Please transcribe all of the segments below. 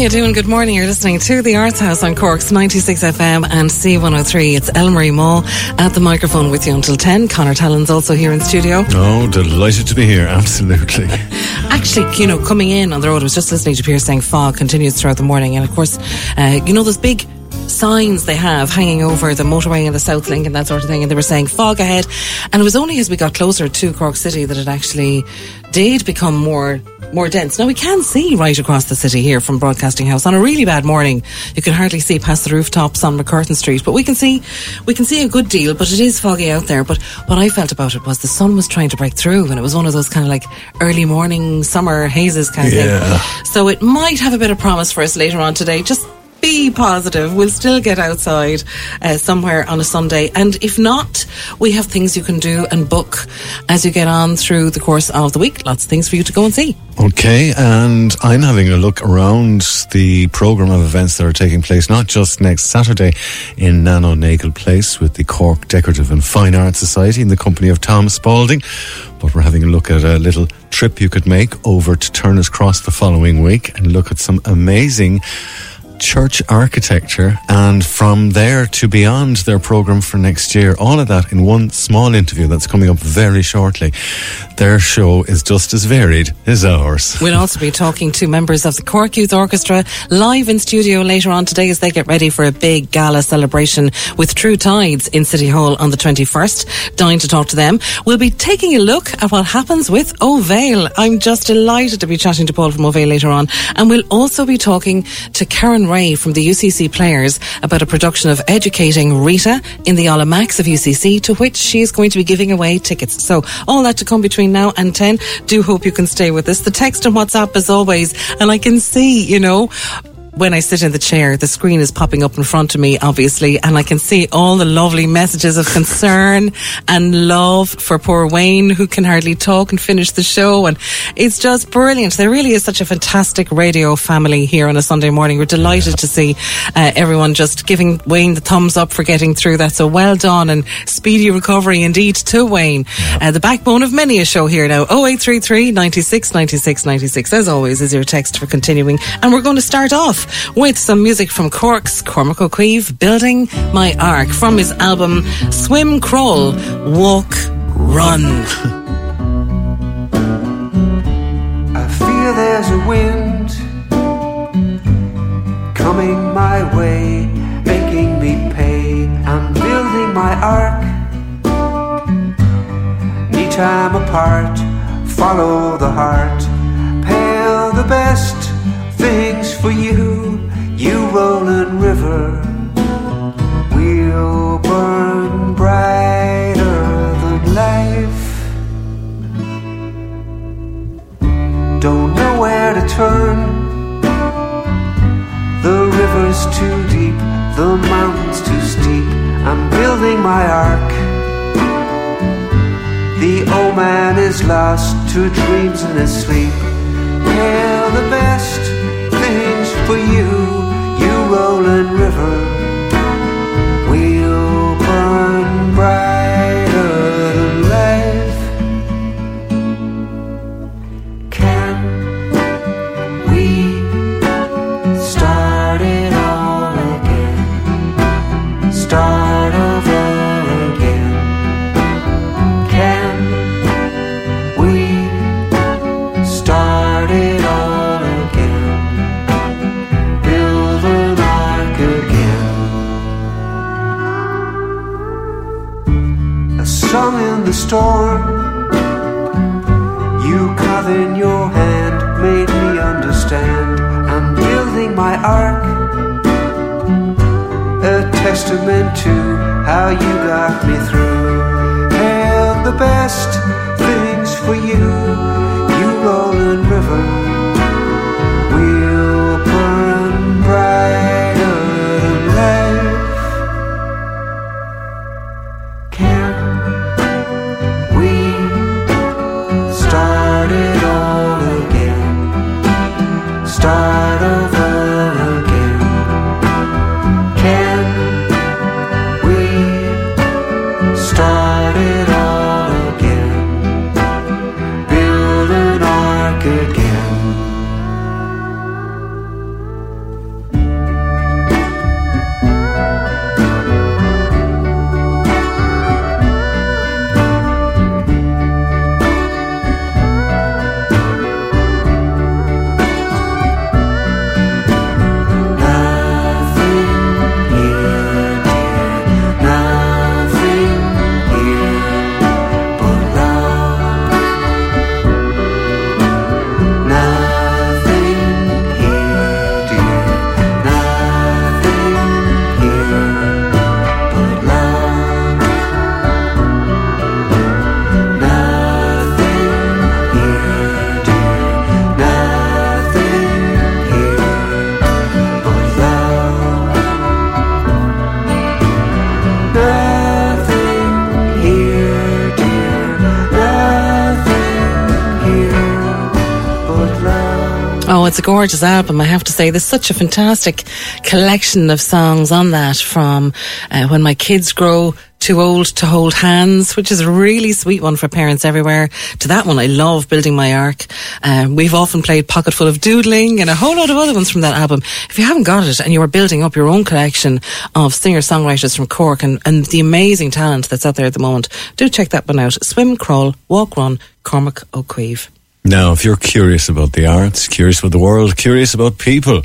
You doing? Good morning. You're listening to the Arts House on Cork's 96 FM and C103. It's Elmarie Mawe at the microphone with you until 10. Conor Tallon's also here in studio. Oh, delighted to be here. Absolutely. Actually, you know, coming in on the road, I was just listening to Pierce saying fog continues throughout the morning. And of course, uh, you know, those big signs they have hanging over the motorway and the South Link and that sort of thing. And they were saying fog ahead. And it was only as we got closer to Cork City that it actually did become more more dense. Now we can see right across the city here from Broadcasting House on a really bad morning. You can hardly see past the rooftops on MacCurtain Street, but we can see we can see a good deal. But it is foggy out there. But what I felt about it was the sun was trying to break through, and it was one of those kind of like early morning summer hazes kind of Yeah. thing. So it might have a bit of promise for us later on today. Just be positive. We'll still get outside uh, somewhere on a Sunday. And if not, we have things you can do and book as you get on through the course of the week. Lots of things for you to go and see. Okay, and I'm having a look around the programme of events that are taking place, not just next Saturday in Nano Nagle Place with the Cork Decorative and Fine Arts Society in the company of Tom Spalding, but we're having a look at a little trip you could make over to Turner's Cross the following week and look at some amazing church architecture and from there to beyond their program for next year all of that in one small interview that's coming up very shortly their show is just as varied as ours We'll also be talking to members of the Cork Youth Orchestra live in studio later on today as they get ready for a big gala celebration with True Tides in City Hall on the 21st. Dying to talk to them. We'll be taking a look at what happens with Obheal. I'm just delighted to be chatting to Paul from Obheal later on. And we'll also be talking to Karen Ray from the UCC Players about a production of Educating Rita in the Aula Max of UCC to which she is going to be giving away tickets. So all that to come between now and 10. Do hope you can stay with us. The text and WhatsApp as always. And I can see, you know, when I sit in the chair, the screen is popping up in front of me, obviously, and I can see all the lovely messages of concern and love for poor Wayne, who can hardly talk and finish the show. And it's just brilliant. There really is such a fantastic radio family here on a Sunday morning. We're delighted to see uh, everyone just giving Wayne the thumbs up for getting through that. So well done and speedy recovery indeed to Wayne. Uh, the backbone of many a show here now. 0833 96 96 96, as always, is your text for continuing. And we're going to start off with some music from Cork's Cormac O'Caoimh, Building My Ark, from his album Swim, Crawl, Walk, Run. I feel there's a wind coming my way, making me pay. I'm building my ark. Neat time apart, follow the heart. Pale the best things for you, you rolling river. We'll burn brighter than life. don't know where to turn. The river's too deep, the mountain's too steep. I'm building my ark. The old man is lost to dreams in his sleep. Hail the best for you, you rolling river. storm. You in your hand made me understand. I'm building my ark, a testament to how you got me through. Held the best things for you, you rolling river. A gorgeous album, I have to say. There's such a fantastic collection of songs on that from uh, When My Kids Grow Too Old to Hold Hands, which is a really sweet one for parents everywhere, to that one. I love Building My Ark. Um, we've often played Pocket Full of Doodling and a whole lot of other ones from that album. If you haven't got it and you are building up your own collection of singer-songwriters from Cork and, and the amazing talent that's out there at the moment, do check that one out. Swim, Crawl, Walk, Run, Cormac O'Caoimh. Now, if you're curious about the arts, curious about the world, curious about people,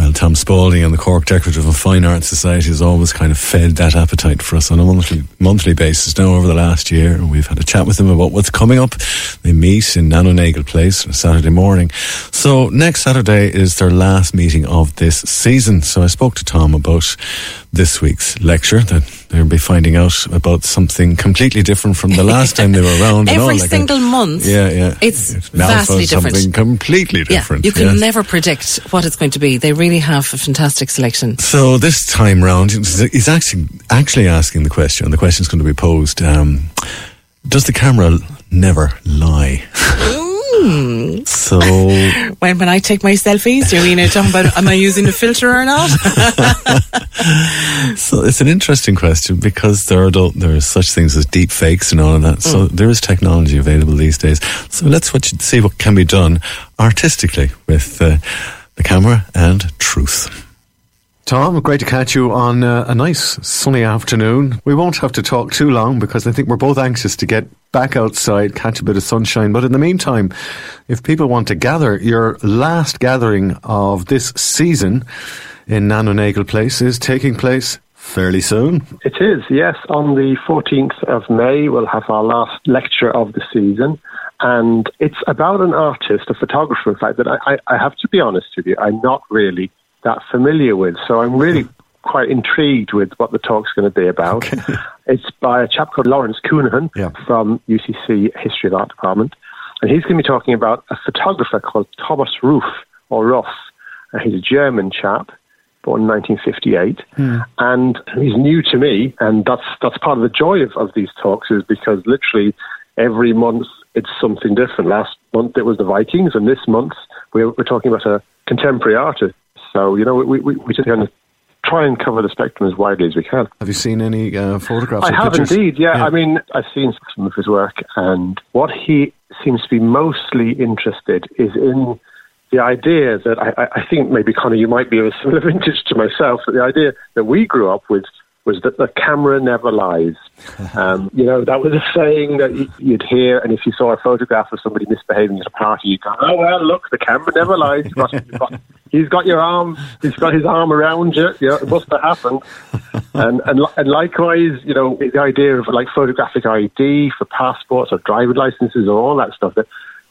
well, Tom Spalding and the Cork Decorative and Fine Arts Society has always kind of fed that appetite for us on a monthly monthly basis now over the last year. We've had a chat with them about what's coming up. They meet in Nano Nagle Place on Saturday morning. So next Saturday is their last meeting of this season. So I spoke to Tom about this week's lecture that they'll be finding out about something completely different from the last time they were around. and all, Every like a- single month, yeah, yeah. it's vastly for something different. completely different. Yeah, you can yes. never predict what it's going to be. They really have a fantastic selection. So this time round, he's actually actually asking the question. The question's going to be posed: um, Does the camera never lie? So When when I take my selfies, you're talking about am I using a filter or not? So it's an interesting question because there are there are such things as deep fakes and all of that. So there is technology available these days. So let's watch, see what can be done artistically with uh, the camera and truth. Tom, great to catch you on uh, a nice sunny afternoon. We won't have to talk too long because I think we're both anxious to get back outside, catch a bit of sunshine. But in the meantime, if people want to gather, your last gathering of this season in Nano Nagle Place is taking place fairly soon. It is, yes. On the 14th of May, we'll have our last lecture of the season. And it's about an artist, a photographer, in fact, that I, I, I have to be honest with you, I'm not really that familiar with. So I'm really quite intrigued with what the talk's going to be about. It's by a chap called Lawrence Coonahan Yeah. from UCC History of Art Department. And he's going to be talking about a photographer called Thomas Ruff, or Ruff. Uh, he's a German chap born in 1958, and he's new to me, and that's that's part of the joy of, of these talks is because literally every month it's something different. Last month it was the Vikings, and this month we're, we're talking about a contemporary artist. So you know we we, we just kind of try and cover the spectrum as widely as we can. Have you seen any uh, photographs? I have pictures? indeed, yeah. I mean, I've seen some of his work, and what he seems to be mostly interested is in the idea that I, I- I think maybe Conor, you might be of a similar vintage to myself. But the idea that we grew up with was that the camera never lies. Um, you know, that was a saying that you'd hear, and if you saw a photograph of somebody misbehaving at a party, you'd go, "Oh well, look, the camera never lies. He's got, he's got your arm. He's got his arm around you. Yeah, it must have happened." and, and and likewise, you know, the idea of like photographic ID for passports or driving licenses or all that stuff. That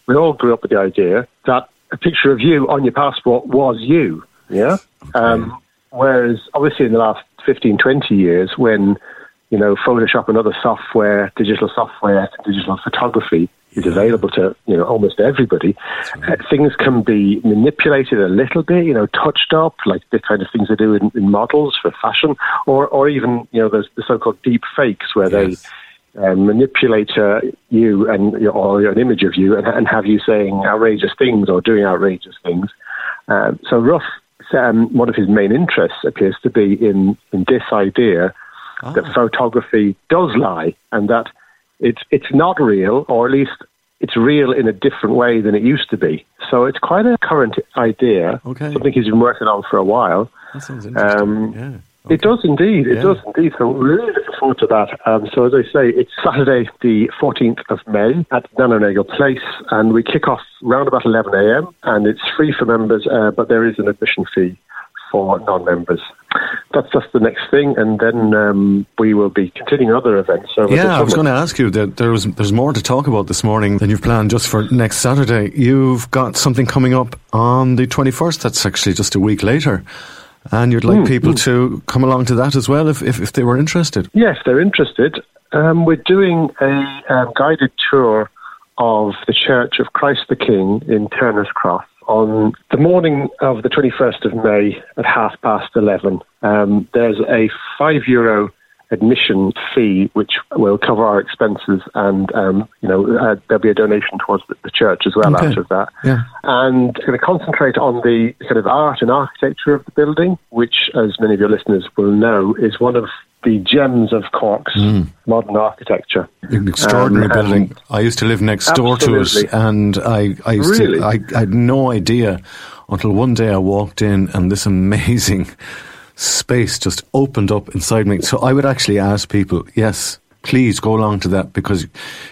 we all grew up with the idea that a picture of you on your passport was you. Yeah. Um, whereas, obviously, in the last 15, 20 years, when you know Photoshop and other software, digital software, digital photography is available to you know almost everybody, uh, things can be manipulated a little bit, you know, touched up, like the kind of things they do in, in models for fashion, or or even you know there's the so-called deep fakes where Yes. they uh, manipulate uh, you and or an image of you and, and have you saying outrageous things or doing outrageous things. Um, so Ruff, um, one of his main interests appears to be in, in this idea that photography does lie and that it's it's not real, or at least it's real in a different way than it used to be. So it's quite a current idea. Okay. Something he's been working on for a while. That sounds interesting. Um, yeah. It does indeed. It Yeah. does indeed. So we're really looking forward to that. Um, so as I say, it's Saturday, the 14th of May at Nano Nagle Place, and we kick off round about 11 a.m. and it's free for members, uh, but there is an admission fee for non-members. That's just the next thing, and then um, we will be continuing other events. Yeah, I was going to ask you that there was there's more to talk about this morning than you've planned just for next Saturday. You've got something coming up on the 21st. That's actually just a week later. And you'd like people to come along to that as well if, if, if they were interested. Yes, they're interested. Um, we're doing a um, guided tour of the Church of Christ the King in Turner's Cross on the morning of the 21st of May at half past 11. Um, there's a five euro admission fee which will cover our expenses and um, you know uh, there'll be a donation towards the, church as well Okay. out of that Yeah. and going to concentrate on the kind of art and architecture of the building, which, as many of your listeners will know, is one of the gems of Cork's modern architecture. An extraordinary Um, building. I used to live next door to it, and I, I used Really? to, I, I had no idea until one day I walked in and this amazing space just opened up inside me. So I would actually ask people, yes, please go along to that because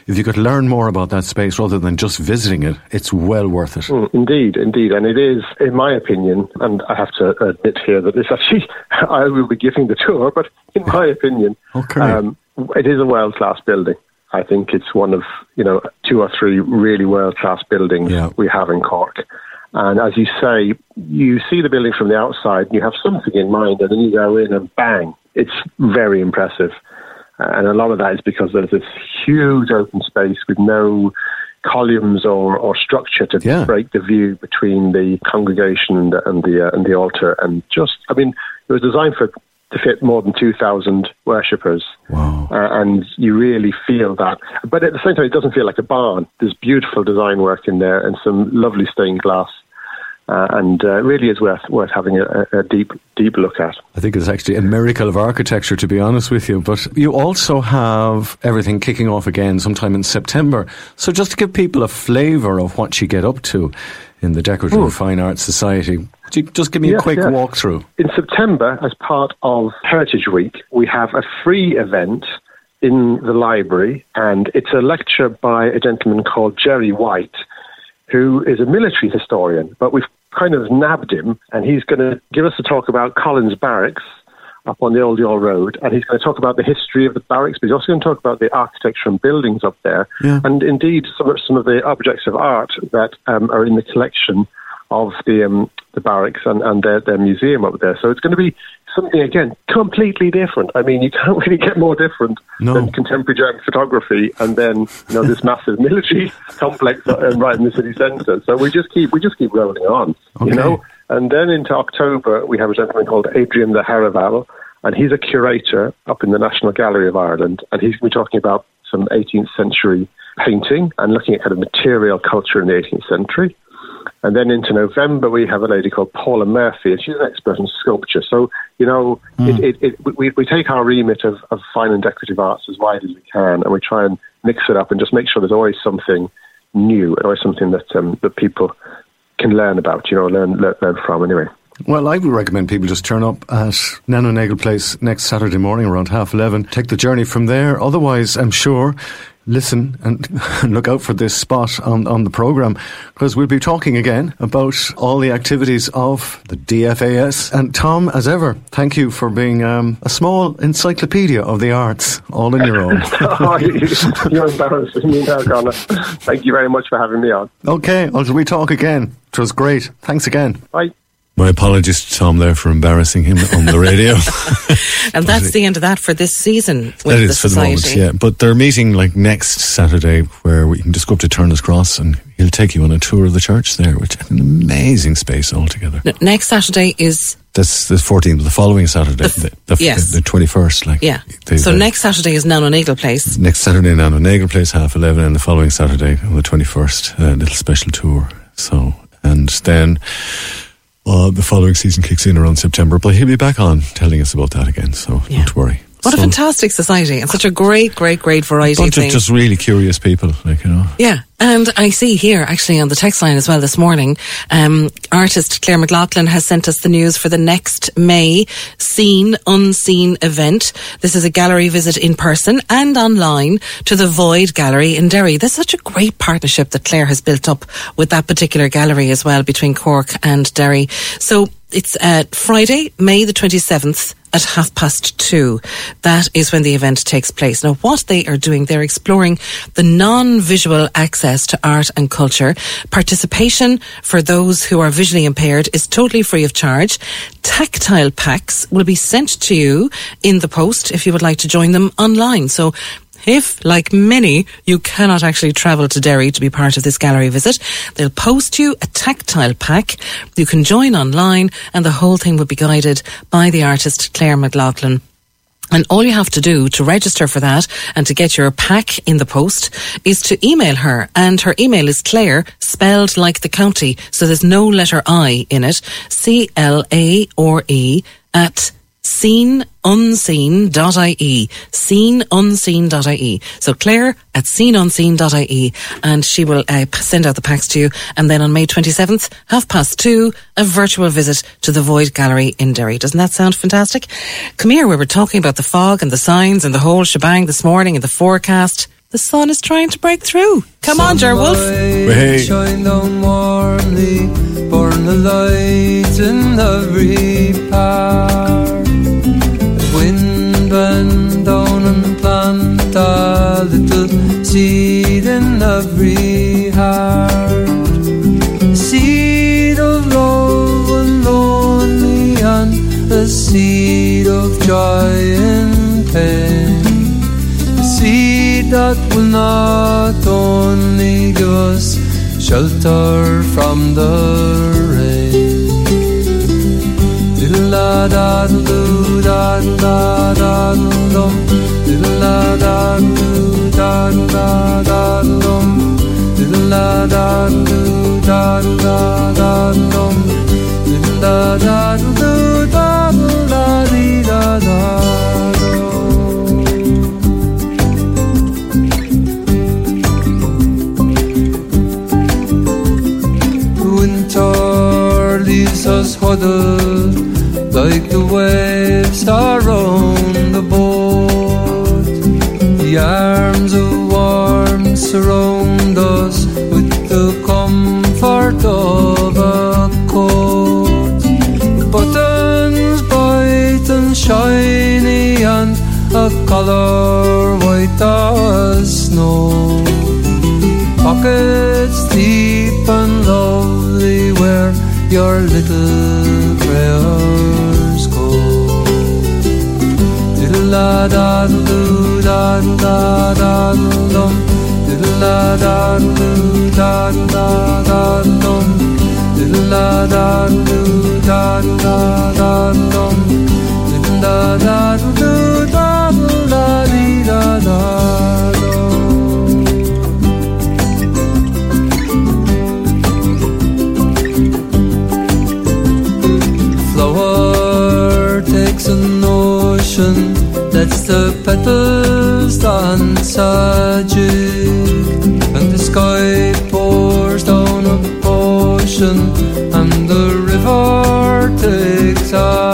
if you could learn more about that space rather than just visiting it, it's well worth it. Mm, Indeed, indeed, and it is, in my opinion, and I have to admit here that this actually I will be giving the tour, but in my opinion, Okay. um, it is a world class building. I think it's one of you know two or three really world class buildings Yeah. we have in Cork. And as you say, you see the building from the outside, and you have something in mind, and then you go in and bang, it's very impressive. And a lot of that is because there's this huge open space with no columns or, or structure to Yeah. break the view between the congregation and the and the, uh, and the altar. And just, I mean, it was designed for to fit more than two thousand worshippers. Wow. Uh, and you really feel that. But at the same time, it doesn't feel like a barn. There's beautiful design work in there and some lovely stained glass. Uh, and uh, really is worth worth having a, a a deep deep look at. I think it's actually a miracle of architecture, to be honest with you. But you also have everything kicking off again sometime in September. So just to give people a flavour of what you get up to in the Decorative and Fine Arts Society, just give me a Yes, quick yes. walkthrough? In September, as part of Heritage Week, we have a free event in the library, and it's a lecture by a gentleman called Jerry White, who is a military historian, but we've kind of nabbed him, and he's going to give us a talk about Collins Barracks up on the Old Youghal Road, and he's going to talk about the history of the barracks, but he's also going to talk about the architecture and buildings up there, Yeah. and indeed some of, some of the objects of art that um, are in the collection of the um, the barracks and, and their, their museum up there. So it's going to be something again completely different. I mean, you can't really get more different No. than contemporary German photography, and then you know this massive military complex uh, right in the city centre. So we just keep we just keep rolling on, Okay. you know. And then into October, we have a gentleman called Adrian de Harivel, and he's a curator up in the National Gallery of Ireland, and he's going to be talking about some 18th century painting and looking at kind of material culture in the 18th century. And then into November, we have a lady called Paula Murphy, and she's an expert in sculpture. So, you know, it, it, it, we, we take our remit of, of fine and decorative arts as wide as we can, and we try and mix it up and just make sure there's always something new and always something that, um, that people can learn about, you know, learn, learn, learn from anyway. Well, I would recommend people just turn up at Nano Nagle Place next Saturday morning around half 11. Take the journey from there. Otherwise, I'm sure, listen and, look out for this spot on, on the programme because we'll be talking again about all the activities of the DFAS. And Tom, as ever, thank you for being um, a small encyclopedia of the arts all in your own. oh, you're embarrassing me now, Conor. Thank you very much for having me on. okay, until we talk again. It was great. Thanks again. Bye. My apologies to Tom there for embarrassing him on the radio. and that's the end of that for this season. That is the for the moment, yeah. But they're meeting like next Saturday where we can just go up to Turner's Cross and he'll take you on a tour of the church there, which is an amazing space altogether. Next Saturday is That's the 14th, the following Saturday, the, the, yes. the 21st. Like, yeah. they- so they- next Saturday is Nano Nagle Place. next Saturday Nagle Place half 11 and the following Saturday on the 21st, a little special tour. So, and then uh, the following season kicks in around September, but he'll be back on telling us about that again, so Yeah. don't worry. What a fantastic society and such a great, great, great variety of bunch of things. just really curious people, like, you know. Yeah, and I see here actually on the text line as well this morning, um, artist Claire McLaughlin has sent us the news for the next May Seen Unseen event. This is a gallery visit in person and online to the Void Gallery in Derry. There's such a great partnership that Claire has built up with that particular gallery as well between Cork and Derry. So it's uh, Friday, May the 27th at half past two. That is when the event takes place. Now, what they are doing, they're exploring the non-visual access to art and culture. Participation for those who are visually impaired is totally free of charge. Tactile packs will be sent to you in the post if you would like to join them online. So if, like many, you cannot actually travel to Derry to be part of this gallery visit, they'll post you a tactile pack. You can join online and the whole thing will be guided by the artist Claire McLaughlin. And all you have to do to register for that and to get your pack in the post is to email her. And her email is Claire, spelled like the county. So there's no letter I in it. C L A or E at seenunseen.ie. Seenunseen.ie. So Claire at seenunseen.ie and she will uh, send out the packs to you. And then on May 27th, half past two, a virtual visit to the Void Gallery in Derry. Doesn't that sound fantastic? Come here, we were talking about the fog and the signs and the whole shebang this morning and the forecast. The sun is trying to break through. Come on, Ger Wolfe. Hey. Shine down warmly, burn the light in every part. A little seed in every heart. A seed of love and lonely and a seed of joy in pain. A seed that will not only give us shelter from the rain. Diddle da da do da da da dum. Winter leaves us huddled like the waves around the boat. The color white as snow pockets deep and lovely where your little prayers go. Diddle da da do da da da dum. Diddle da da do da da da dum. Diddle da da do da da da dum. Diddle da da the petals dance a jig and the sky pours down a potion and the river takes a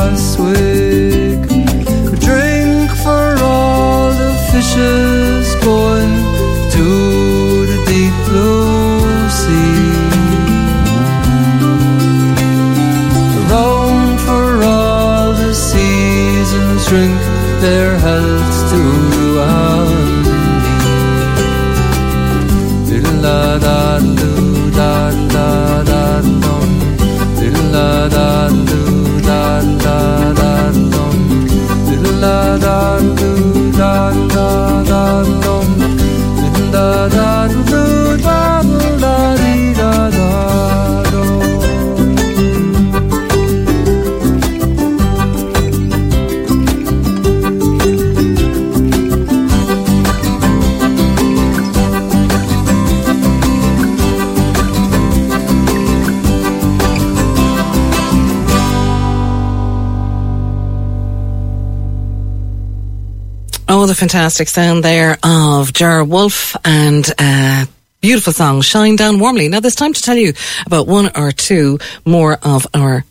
fantastic sound there of Ger Wolfe and uh, beautiful song, Shine Down Warmly. Now, there's time to tell you about one or two more of our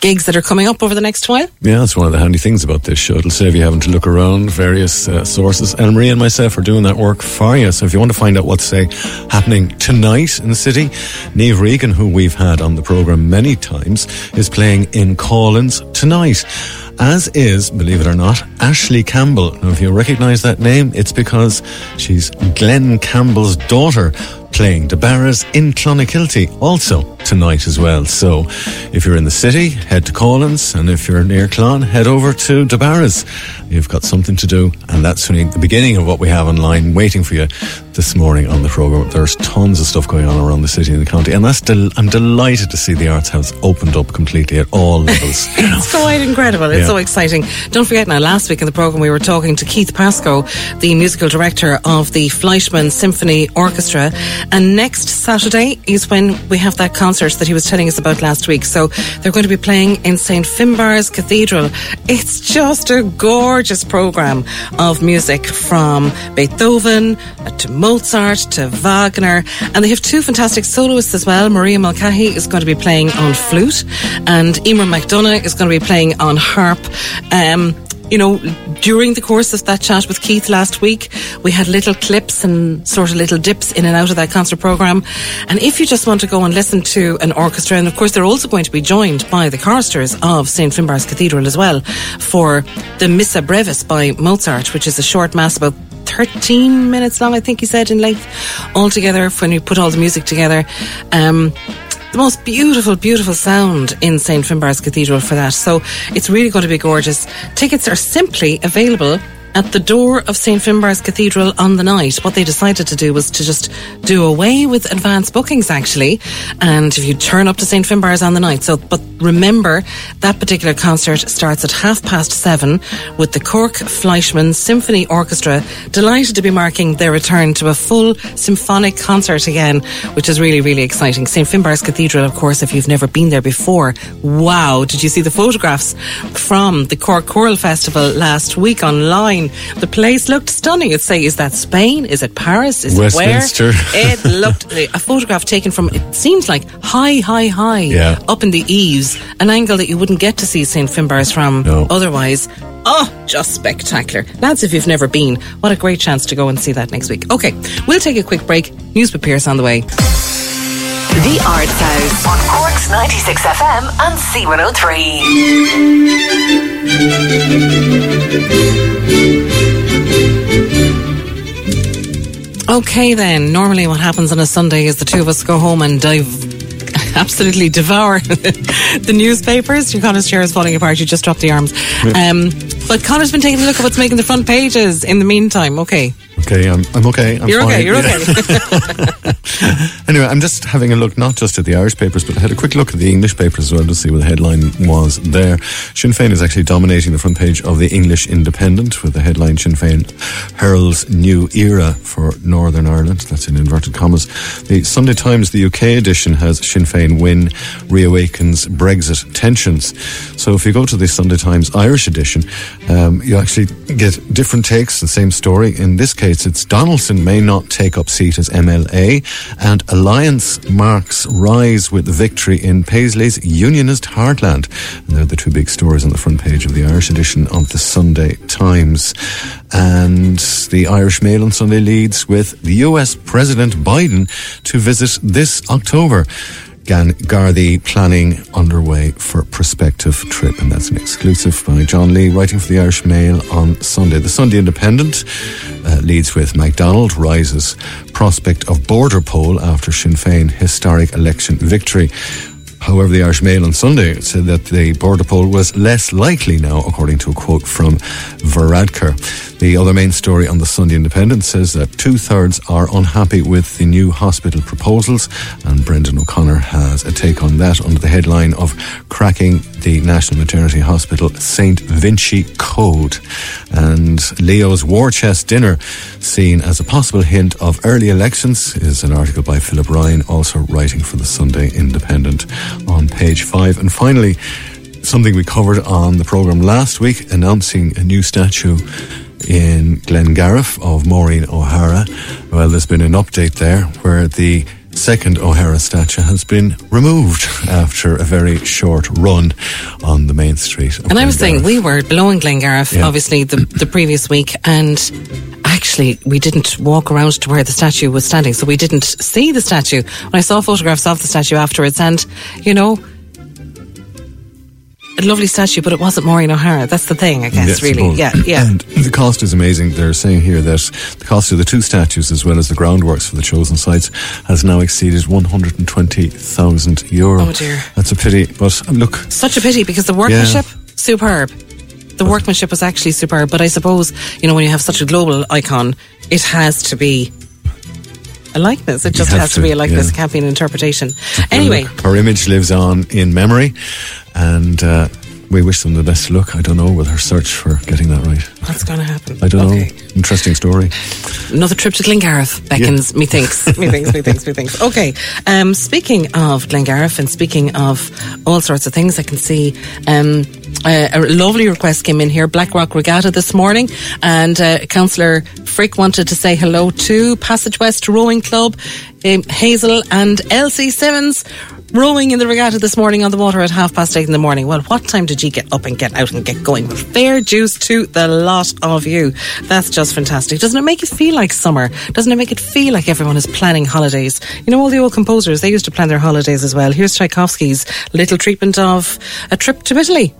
gigs that are coming up over the next while. Yeah, that's one of the handy things about this show. It'll save you having to look around various uh, sources. And Marie and myself are doing that work for you. So if you want to find out what's say happening tonight in the city, Niamh Regan, who we've had on the program many times, is playing in Collins tonight. As is, believe it or not, Ashley Campbell. Now, if you recognise that name, it's because she's Glen Campbell's daughter playing DeBarras in Clonakilty also tonight as well. So if you're in the city, head to Collins, and if you're near Clon, head over to DeBarras. You've got something to do, and that's only the beginning of what we have online waiting for you this morning on the program. There's tons of stuff going on around the city and the county, and that's del- I'm delighted to see the Arts House opened up completely at all levels. It's quite incredible. It's Yeah. so exciting. Don't forget now, last week in the programme, we were talking to Keith Pascoe, the musical director of the Fleischmann Symphony Orchestra. And next Saturday is when we have that concert that he was telling us about last week. So they're going to be playing in St. Finbar's Cathedral. It's just a gorgeous programme of music from Beethoven to Mozart to Wagner. And they have two fantastic soloists as well. Maria Mulcahy is going to be playing on flute, and Emer McDonough is going to be playing on harp. Um, you know, during the course of that chat with Keith last week, we had little clips and sort of little dips in and out of that concert program. And if you just want to go and listen to an orchestra, and of course they're also going to be joined by the choristers of St. Finbarr's Cathedral as well for the Missa Brevis by Mozart, which is a short mass about 13 minutes long, I think he said in length, altogether when you put all the music together. Um, the most beautiful, beautiful sound in St. Finbarr's Cathedral for that. So it's really going to be gorgeous. Tickets are simply available at the door of St. Finbar's Cathedral on the night. What they decided to do was to just do away with advance bookings, actually. And if you turn up to St. Finbar's on the night. So, but remember, that particular concert starts at half past seven with the Cork Fleischmann Symphony Orchestra. Delighted to be marking their return to a full symphonic concert again, which is really, really exciting. St. Finbar's Cathedral, of course, if you've never been there before. Wow. Did you see the photographs from the Cork Choral Festival last week online? The place looked stunning. It'd say, is that Spain? Is it Paris? Is Westminster. it where? it looked, a photograph taken from, it seems like high, high, high, Yeah. up in the eaves, an angle that you wouldn't get to see St. Finbarr's from No. otherwise. Oh, just spectacular. Lads, if you've never been, what a great chance to go and see that next week. Okay, we'll take a quick break. News with Pierce on the way. The Arts House on Cork's 96 FM and C103. Okay, then. Normally, what happens on a Sunday is the two of us go home and dive. Absolutely devour the newspapers. Your Conor's chair is falling apart. You just dropped the arms. Um, but Conor's been taking a look at what's making the front pages in the meantime. Okay. Okay, I'm, I'm okay. I'm You're fine. okay. You're Yeah. okay. Anyway, I'm just having a look not just at the Irish papers, but I had a quick look at the English papers as well to see what the headline was there. Sinn Féin is actually dominating the front page of the English Independent with the headline Sinn Féin heralds new era for Northern Ireland. That's in inverted commas. The Sunday Times, the UK edition, has Sinn Féin win reawakens Brexit tensions. So if you go to the Sunday Times Irish edition, um, you actually get different takes, the same story. In this case, it's Donaldson may not take up seat as MLA, and Alliance marks rise with victory in Paisley's Unionist heartland. And they're the two big stories on the front page of the Irish edition of the Sunday Times. And the Irish Mail on Sunday leads with the US President Biden to visit this October. Gan Gardaí planning underway for prospective trip, and that's an exclusive by John Lee, writing for the Irish Mail on Sunday. The Sunday Independent uh, leads with McDonald rises prospect of border poll after Sinn Féin historic election victory. However, the Irish Mail on Sunday said that the border poll was less likely now, according to a quote from Varadkar. The other main story on the Sunday Independent says that two thirds are unhappy with the new hospital proposals, and Brendan O'Connor has a take on that under the headline of Cracking the National Maternity Hospital St. Vinci Code. And Leo's War Chest Dinner, seen as a possible hint of early elections, is an article by Philip Ryan, also writing for the Sunday Independent on page five. And finally, something we covered on the programme last week, announcing a new statue in Glengarriff of Maureen O'Hara. Well, there's been an update there where the second O'Hara statue has been removed after a very short run on the main street. And I was saying, we were blowing in Glengarriff, Yeah. obviously, the, the previous week, and actually, we didn't walk around to where the statue was standing, so we didn't see the statue. When I saw photographs of the statue afterwards, and, you know, a lovely statue, but it wasn't Maureen O'Hara. That's the thing, I guess, Yes, really. Yeah, yeah. And the cost is amazing. They're saying here that the cost of the two statues, as well as the groundworks for the chosen sites, has now exceeded 120,000 euro. Oh, dear. That's a pity. But look, Such a pity because the workmanship, superb. The workmanship was actually superb, but I suppose, you know, when you have such a global icon, it has to be a likeness. It just has to, to, be a likeness. yeah. It can't be an interpretation. Anyway, her image lives on in memory, and uh, we wish them the best of luck. I don't know with her search for getting that right. That's going to happen? I don't okay. know. Interesting story. Another trip to Glengarriff beckons me thinks, me thinks, me thinks, me thinks. Okay, um, speaking of Glengarriff and speaking of all sorts of things, I can see um, a, a lovely request came in here, Blackrock Regatta this morning, and uh, Councillor Frick wanted to say hello to Passage West Rowing Club, um, Hazel and Elsie Simmons. Rowing in the regatta this morning on the water at half past eight in the morning. Well, what time did you get up and get out and get going? Fair dues to the lot of you. That's just fantastic. Doesn't it make it feel like summer? Doesn't it make it feel like everyone is planning holidays? You know, all the old composers, they used to plan their holidays as well. Here's Tchaikovsky's little treatment of a trip to Italy.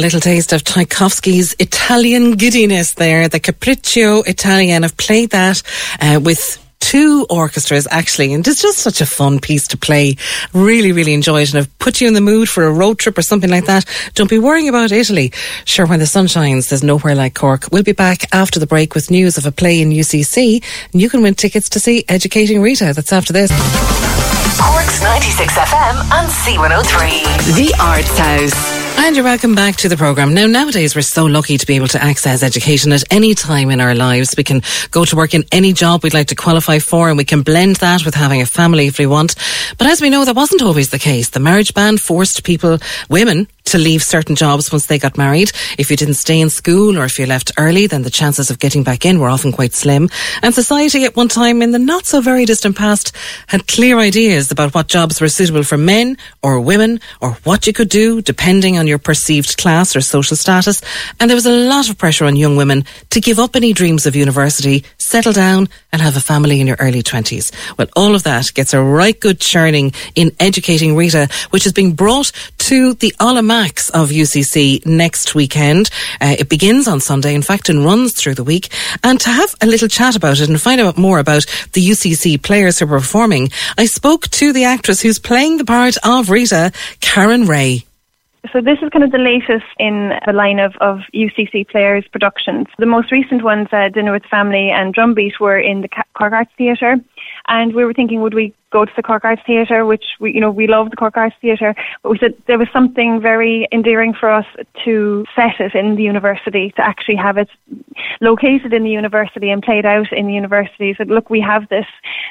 Little taste of Tchaikovsky's Italian giddiness there, the Capriccio Italian. I've played that uh, with two orchestras actually, and it's just such a fun piece to play. Really, really enjoy it, and have put you in the mood for a road trip or something like that, don't be worrying about Italy. Sure, when the sun shines, there's nowhere like Cork. We'll be back after the break with news of a play in UCC, and you can win tickets to see Educating Rita. That's after this. Cork's 96 FM and C103. The Arts House. And you're welcome back to the programme. Now, nowadays, we're so lucky to be able to access education at any time in our lives. We can go to work in any job we'd like to qualify for, and we can blend that with having a family if we want. But as we know, that wasn't always the case. The marriage ban forced people, women, to leave certain jobs once they got married. If you didn't stay in school or if you left early, then the chances of getting back in were often quite slim. And society at one time in the not so very distant past had clear ideas about what jobs were suitable for men or women or what you could do depending on your perceived class or social status. And there was a lot of pressure on young women to give up any dreams of university, settle down and have a family in your early 20s. Well, all of that gets a right good churning in Educating Rita, which is being brought to the Aula Max Of UCC next weekend. Uh, it begins on Sunday, in fact, and runs through the week. And to have a little chat about it and find out more about the UCC players who are performing, I spoke to the actress who's playing the part of Rita, Karen Ray. So this is kind of the latest in the line of, of UCC Players productions. The most recent ones, uh, Dinner with Family and Drumbeat, were in the Cork Arts Theatre. And we were thinking, would we go to the Cork Arts Theatre, which we, you know, we love the Cork Arts Theatre, but we said there was something very endearing for us to set it in the university, to actually have it located in the university and played out in the university. So look, we have this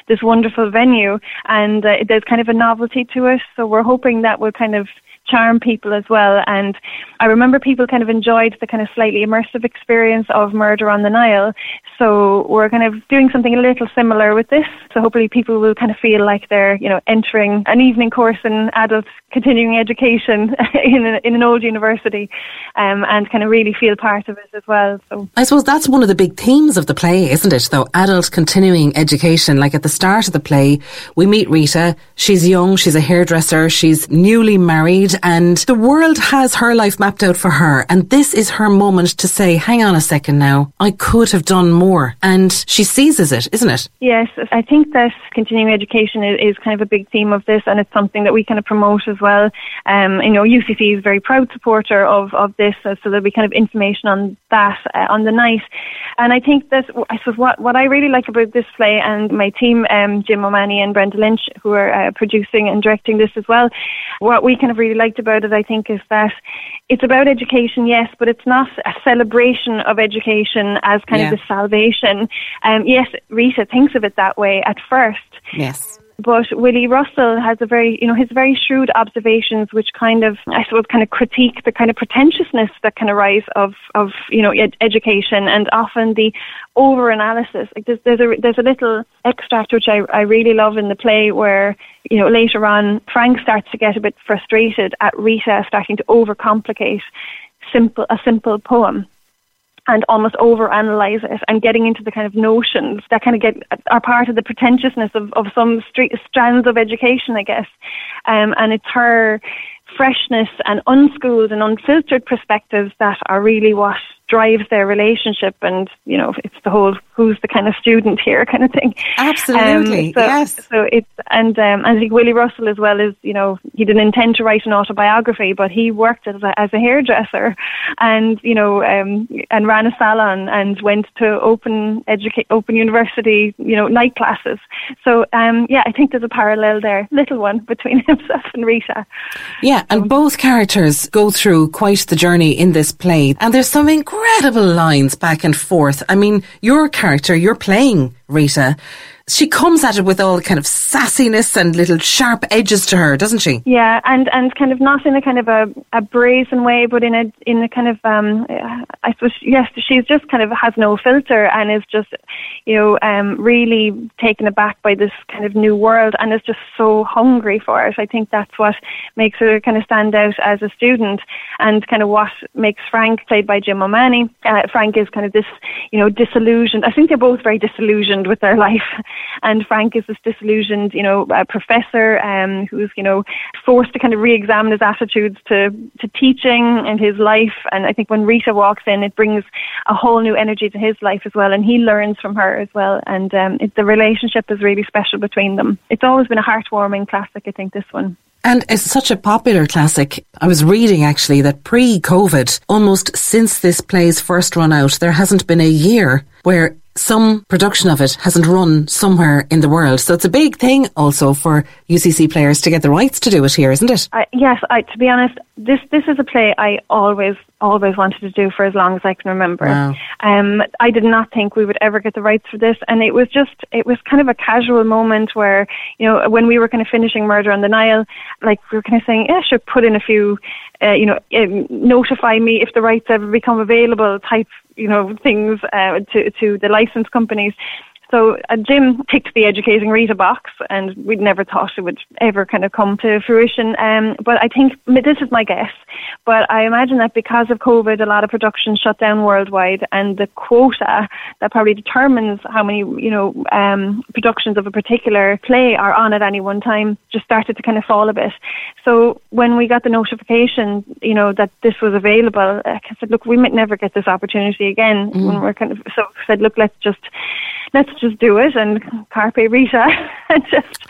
this wonderful venue, and uh, there's kind of a novelty to it. So we're hoping that we'll kind of charm people as well. And I remember people kind of enjoyed the kind of slightly immersive experience of Murder on the Nile. So we're kind of doing something a little similar with this. So hopefully people will kind of feel like they're, you know, entering an evening course in adult continuing education in, a, in an old university um, and kind of really feel part of it as well. So I suppose that's one of the big themes of the play, isn't it? Though adult continuing education, like at the start of the play, we meet Rita. She's young, she's a hairdresser, she's newly married and the world has her life mapped out for her. And this is her moment to say, hang on a second now, I could have done more. And she seizes it, isn't it? Yes, I think that continuing education is, kind of a big theme of this, and it's something that we kind of promote as well. Um, you know, UCC is a very proud supporter of, of this, so there'll be kind of information on that uh, on the night. And I think that I suppose what, what I really like about this play and my team, um, Jim O'Mahony and Brenda Lynch, who are uh, producing and directing this as well, what we kind of really liked about it, I think, is that it's about education, yes, but it's not a celebration of education as kind yeah. of the salvation. Um, yes, Rita thinks of it that way at first. Yes. But Willy Russell has a very, you know, his very shrewd observations, which kind of, I suppose, kind of critique the kind of pretentiousness that can arise of, of you know, ed- education and often the over analysis. Like there's, there's a there's a little extract which I, I really love in the play where you know later on Frank starts to get a bit frustrated at Rita starting to overcomplicate simple a simple poem and almost overanalyze it and getting into the kind of notions that kind of get are part of the pretentiousness of, of some street, strands of education, I guess. Um, and it's her freshness and unschooled and unfiltered perspectives that are really what drives their relationship and you know it's the whole who's the kind of student here kind of thing. Absolutely um, so, yes. so it's and um, I think Willy Russell as well is you know he didn't intend to write an autobiography but he worked as a, as a hairdresser and you know um, and ran a salon and went to open educate open university you know night classes. So um, yeah I think there's a parallel there little one between himself and Rita. Yeah and both characters go through quite the journey in this play and there's some incredible incredible lines back and forth. I mean, your character, you're playing Rita she comes at it with all kind of sassiness and little sharp edges to her, doesn't she? Yeah, and and kind of not in a kind of a, a brazen way, but in a in a kind of um, I suppose yes, she's just kind of has no filter and is just you know um, really taken aback by this kind of new world and is just so hungry for it. I think that's what makes her kind of stand out as a student, and kind of what makes Frank, played by Jim O'Mahony, uh, Frank is kind of this you know disillusioned. I think they're both very disillusioned with their life and Frank is this disillusioned, you know, uh, professor um, who's, you know, forced to kind of re-examine his attitudes to, to teaching and his life. And I think when Rita walks in, it brings a whole new energy to his life as well. And he learns from her as well. And um, it, the relationship is really special between them. It's always been a heartwarming classic, I think, this one. And it's such a popular classic. I was reading actually that pre COVID, almost since this play's first run out, there hasn't been a year where some production of it hasn't run somewhere in the world. So it's a big thing also for UCC players to get the rights to do it here, isn't it? Uh, yes, I, to be honest, this this is a play I always always wanted to do for as long as I can remember. Wow. Um, I did not think we would ever get the rights for this, and it was just it was kind of a casual moment where you know when we were kind of finishing Murder on the Nile, like we were kind of saying, yeah, should put in a few. Uh, you know, um, notify me if the rights ever become available type you know things uh, to to the license companies. So uh, Jim ticked the educating Rita box, and we'd never thought it would ever kind of come to fruition. Um, but I think this is my guess. But I imagine that because of COVID, a lot of production shut down worldwide, and the quota that probably determines how many you know um, productions of a particular play are on at any one time just started to kind of fall a bit. So when we got the notification, you know that this was available, I said, look, we might never get this opportunity again. Mm. When we're kind of so I said, look, let's just let's just do it and carpe Rita and just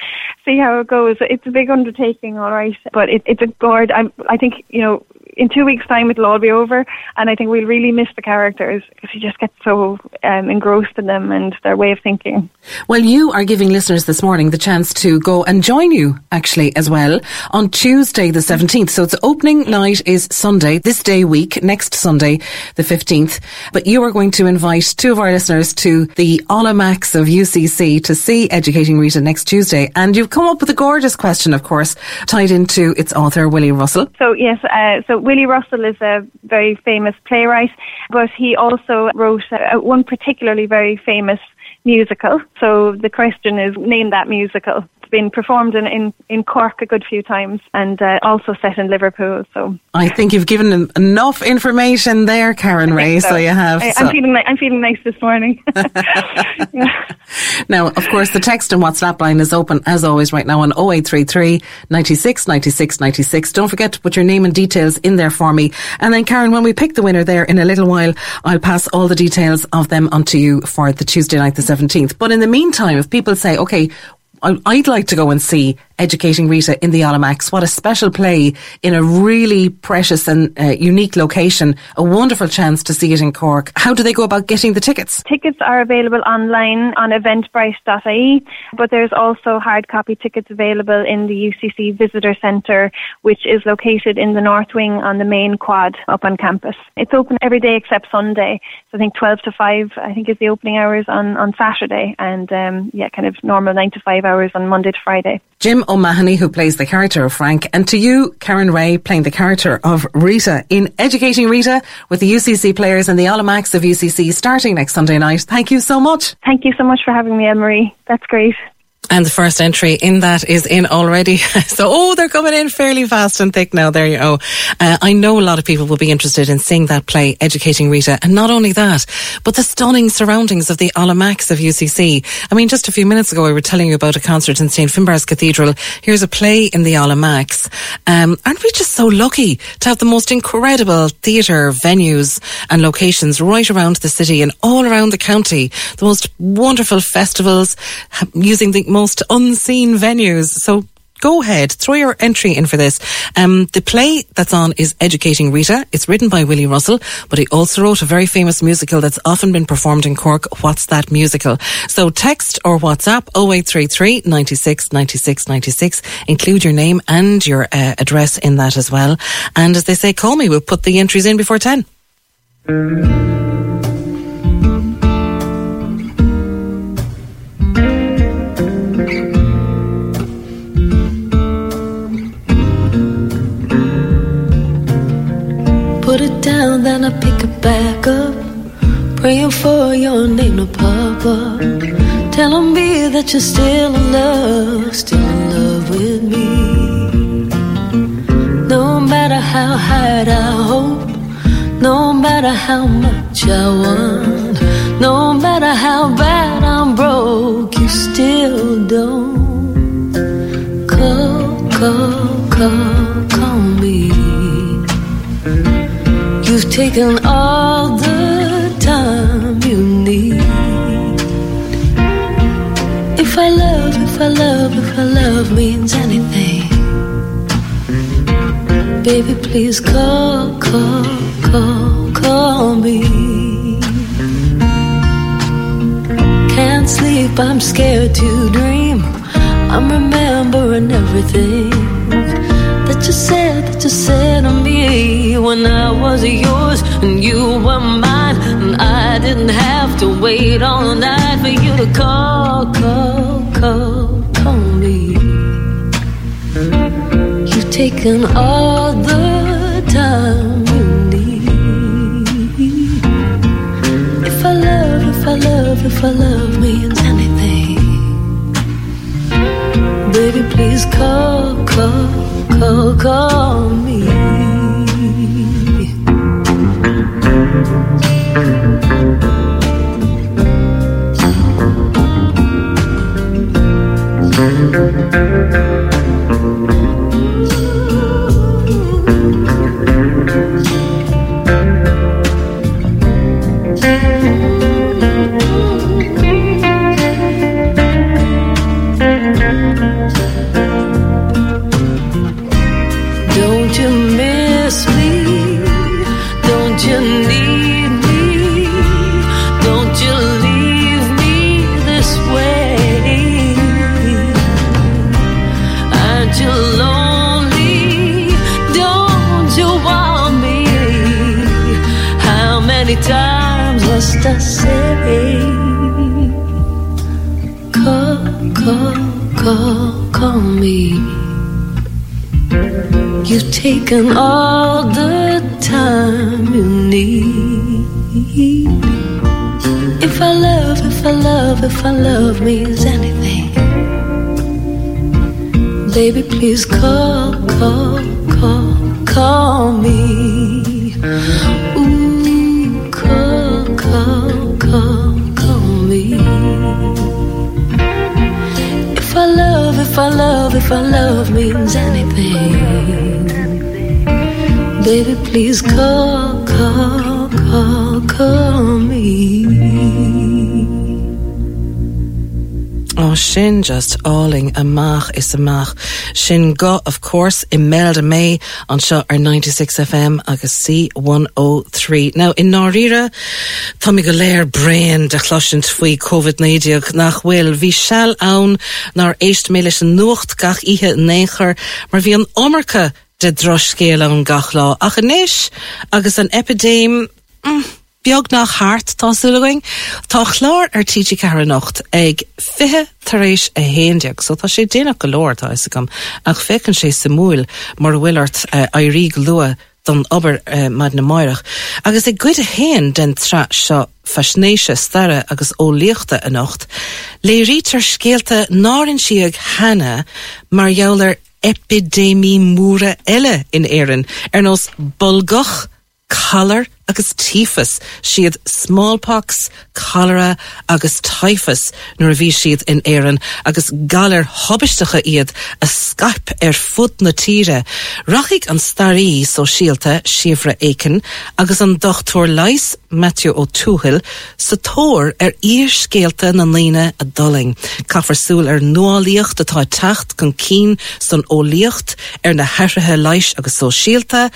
see how it goes. It's a big undertaking, all right, but it, it's a guard. I, I think you know in two weeks' time it'll all be over, and I think we'll really miss the characters because you just get so um, engrossed in them and their way of thinking. Well, you are giving listeners this morning the chance to go and join you actually as well on Tuesday the 17th. So it's opening night is Sunday, this day week, next Sunday the 15th. But you are going to invite two of our listeners to the Aula Max of UCC to see Educating Rita next Tuesday. And you've come up with a gorgeous question, of course, tied into its author, Willy Russell. So yes, uh, so Willy Russell is a very famous playwright, but he also wrote uh, one particularly very famous musical. So the question is, name that musical. Been performed in, in, in Cork a good few times and uh, also set in Liverpool. So I think you've given enough information there, Karen Ray. So. so. you have. I, so. I'm feeling. I'm feeling nice this morning. yeah. Now, of course, the text and WhatsApp line is open as always right now on 0833 96 96 96. Don't forget to put your name and details in there for me. And then, Karen, when we pick the winner there in a little while, I'll pass all the details of them onto you for the Tuesday night, the 17th. But in the meantime, if people say, okay, I'd like to go and see Educating Rita in the Aula Max. What a special play in a really precious and uh, unique location. A wonderful chance to see it in Cork. How do they go about getting the tickets? Tickets are available online on eventbrite.ie, but there's also hard copy tickets available in the UCC Visitor Centre, which is located in the North Wing on the main quad up on campus. It's open every day except Sunday. So I think 12 to 5, I think, is the opening hours on, on Saturday, and um, yeah, kind of normal 9 to 5 hours on Monday to Friday. Jim O'Mahony, who plays the character of Frank, and to you, Karen Ray, playing the character of Rita in Educating Rita with the UCC players and the Aula Max of UCC starting next Sunday night. Thank you so much. Thank you so much for having me, Marie. That's great. And the first entry in that is in already. so, oh, they're coming in fairly fast and thick now. There you go. Uh, I know a lot of people will be interested in seeing that play, Educating Rita. And not only that, but the stunning surroundings of the Aula Max of UCC. I mean, just a few minutes ago, we were telling you about a concert in St. Finbarr's Cathedral. Here's a play in the Aula Max. Um, aren't we just so lucky to have the most incredible theatre venues and locations right around the city and all around the county? The most wonderful festivals using the most unseen venues. So go ahead, throw your entry in for this. Um, the play that's on is Educating Rita. It's written by Willy Russell, but he also wrote a very famous musical that's often been performed in Cork. What's that musical? So text or WhatsApp 0833 96 96 96. Include your name and your uh, address in that as well. And as they say, call me. We'll put the entries in before 10. Down, then I pick it back up. Praying for your name to pop up. Telling me that you're still in love, still in love with me. No matter how hard I hope, no matter how much I want, no matter how bad I'm broke, you still don't call, call, call, call me. Taken all the time you need. If I love, if I love, if I love means anything, baby, please call, call, call, call me. Can't sleep, I'm scared to dream. I'm remembering everything that you said, that you said to me when I was yours and you were mine. And I didn't have to wait all night for you to call, call, call, call me. You've taken all the time you need. If I love, if I love, if I love means anything, baby, please call, call, call, call me. Must I say? Call, call, call, call me. You've taken all the time you need. If I love, if I love, if I love means anything, baby, please call, call, call, call me. Ooh, if I love, if I love means anything, baby, please call, call, call, call me. Oh, sin just alling amach is amach. Sin go, of course, Imelda May on seo ar 96 FM agus C103. Now, in Norira, go léir brain de chlosint faoi COVID-19 nach sell ann nar éist mé leis an nuacht gach ihe néchar, mar bhí an omarcha de droscéile an gach lá. Ach agus an epidéim, mm, Beag nach hart tásúlaing, Tá chlár ar TG Carnacht ag fithe taréis a héideag, so tá sé déanaach go leir tá is gom ach fécinn sé sa múil mar bhfuilart uh, airí lua don ober uh, maid na maireach. Agus ag goid a héan den tra seo fasnéise starre agus óléochta a nacht, le rítar scéalte nárin siag henne mar jouler epidémie múre eile in éan ar nos bolgach, collar agus typhus siad smallpox, cholera agus typhus nuair a bhí siad in éan agus galar hobbistecha iad a scarp ar fud na tíre. Rachig an starí so síalta sifra écan agus an dochtúir leis Matthew ó túhill sa tóir ar ír scéalta na líine a doling. Cafarsúil ar nuálíocht atá tacht gon cín san ólíocht ar na heirithe leis agus so síalta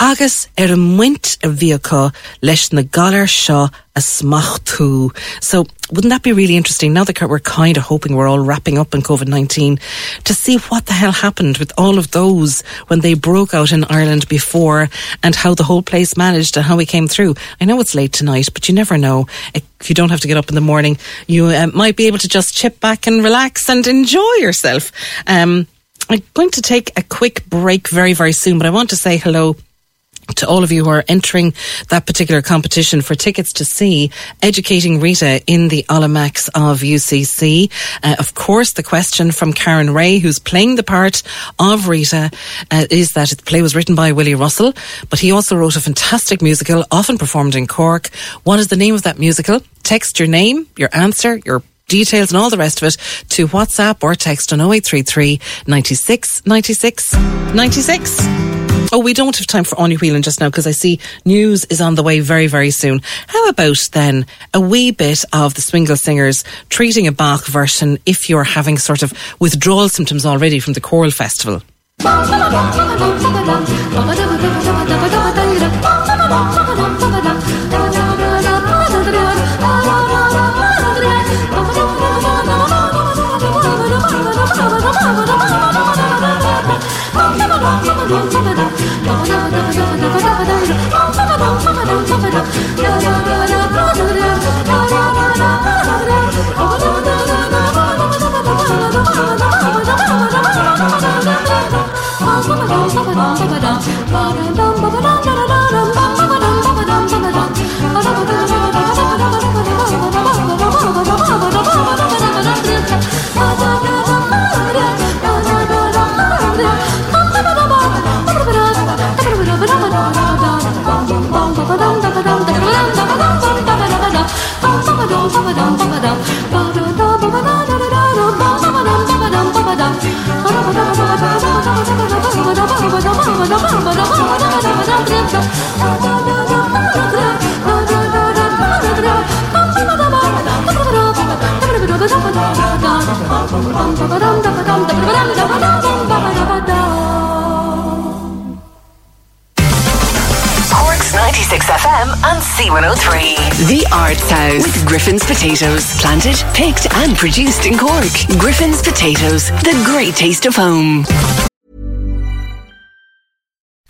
agus ar an muint a bhíá leis na galar seo a smach tú. So wouldn't that be really interesting now that we're kind of hoping we're all wrapping up in COVID-19 to see what the hell happened with all of those when they broke out in Ireland before and how the whole place managed and how we came through. I know it's late tonight, but you never know. If you don't have to get up in the morning, you um, might be able to just chip back and relax and enjoy yourself. Um, I'm going to take a quick break very, very soon, but I want to say hello to all of you who are entering that particular competition for tickets to see Educating Rita in the Aula Max of UCC. Uh, of course, the question from Karen Ray, who's playing the part of Rita, uh, is that the play was written by Willy Russell, but he also wrote a fantastic musical, often performed in Cork. What is the name of that musical? Text your name, your answer, your details and all the rest of it to WhatsApp or text on 0833 96 96 96. Oh, we don't have time for Anya Whelan just now because I see news is on the way very, very soon. How about then a wee bit of the Swingle Singers treating a Bach version if you're having sort of withdrawal symptoms already from the choral festival? Ba-da-dum, ba-ba-dum, ba-da-dum, ba-ba-dum, ba-ba-dum, ba-ba-dum, Cork's 96 FM and C103. The Arts House with Griffin's Potatoes. Planted, picked and produced in Cork. Griffin's Potatoes. The great taste of home.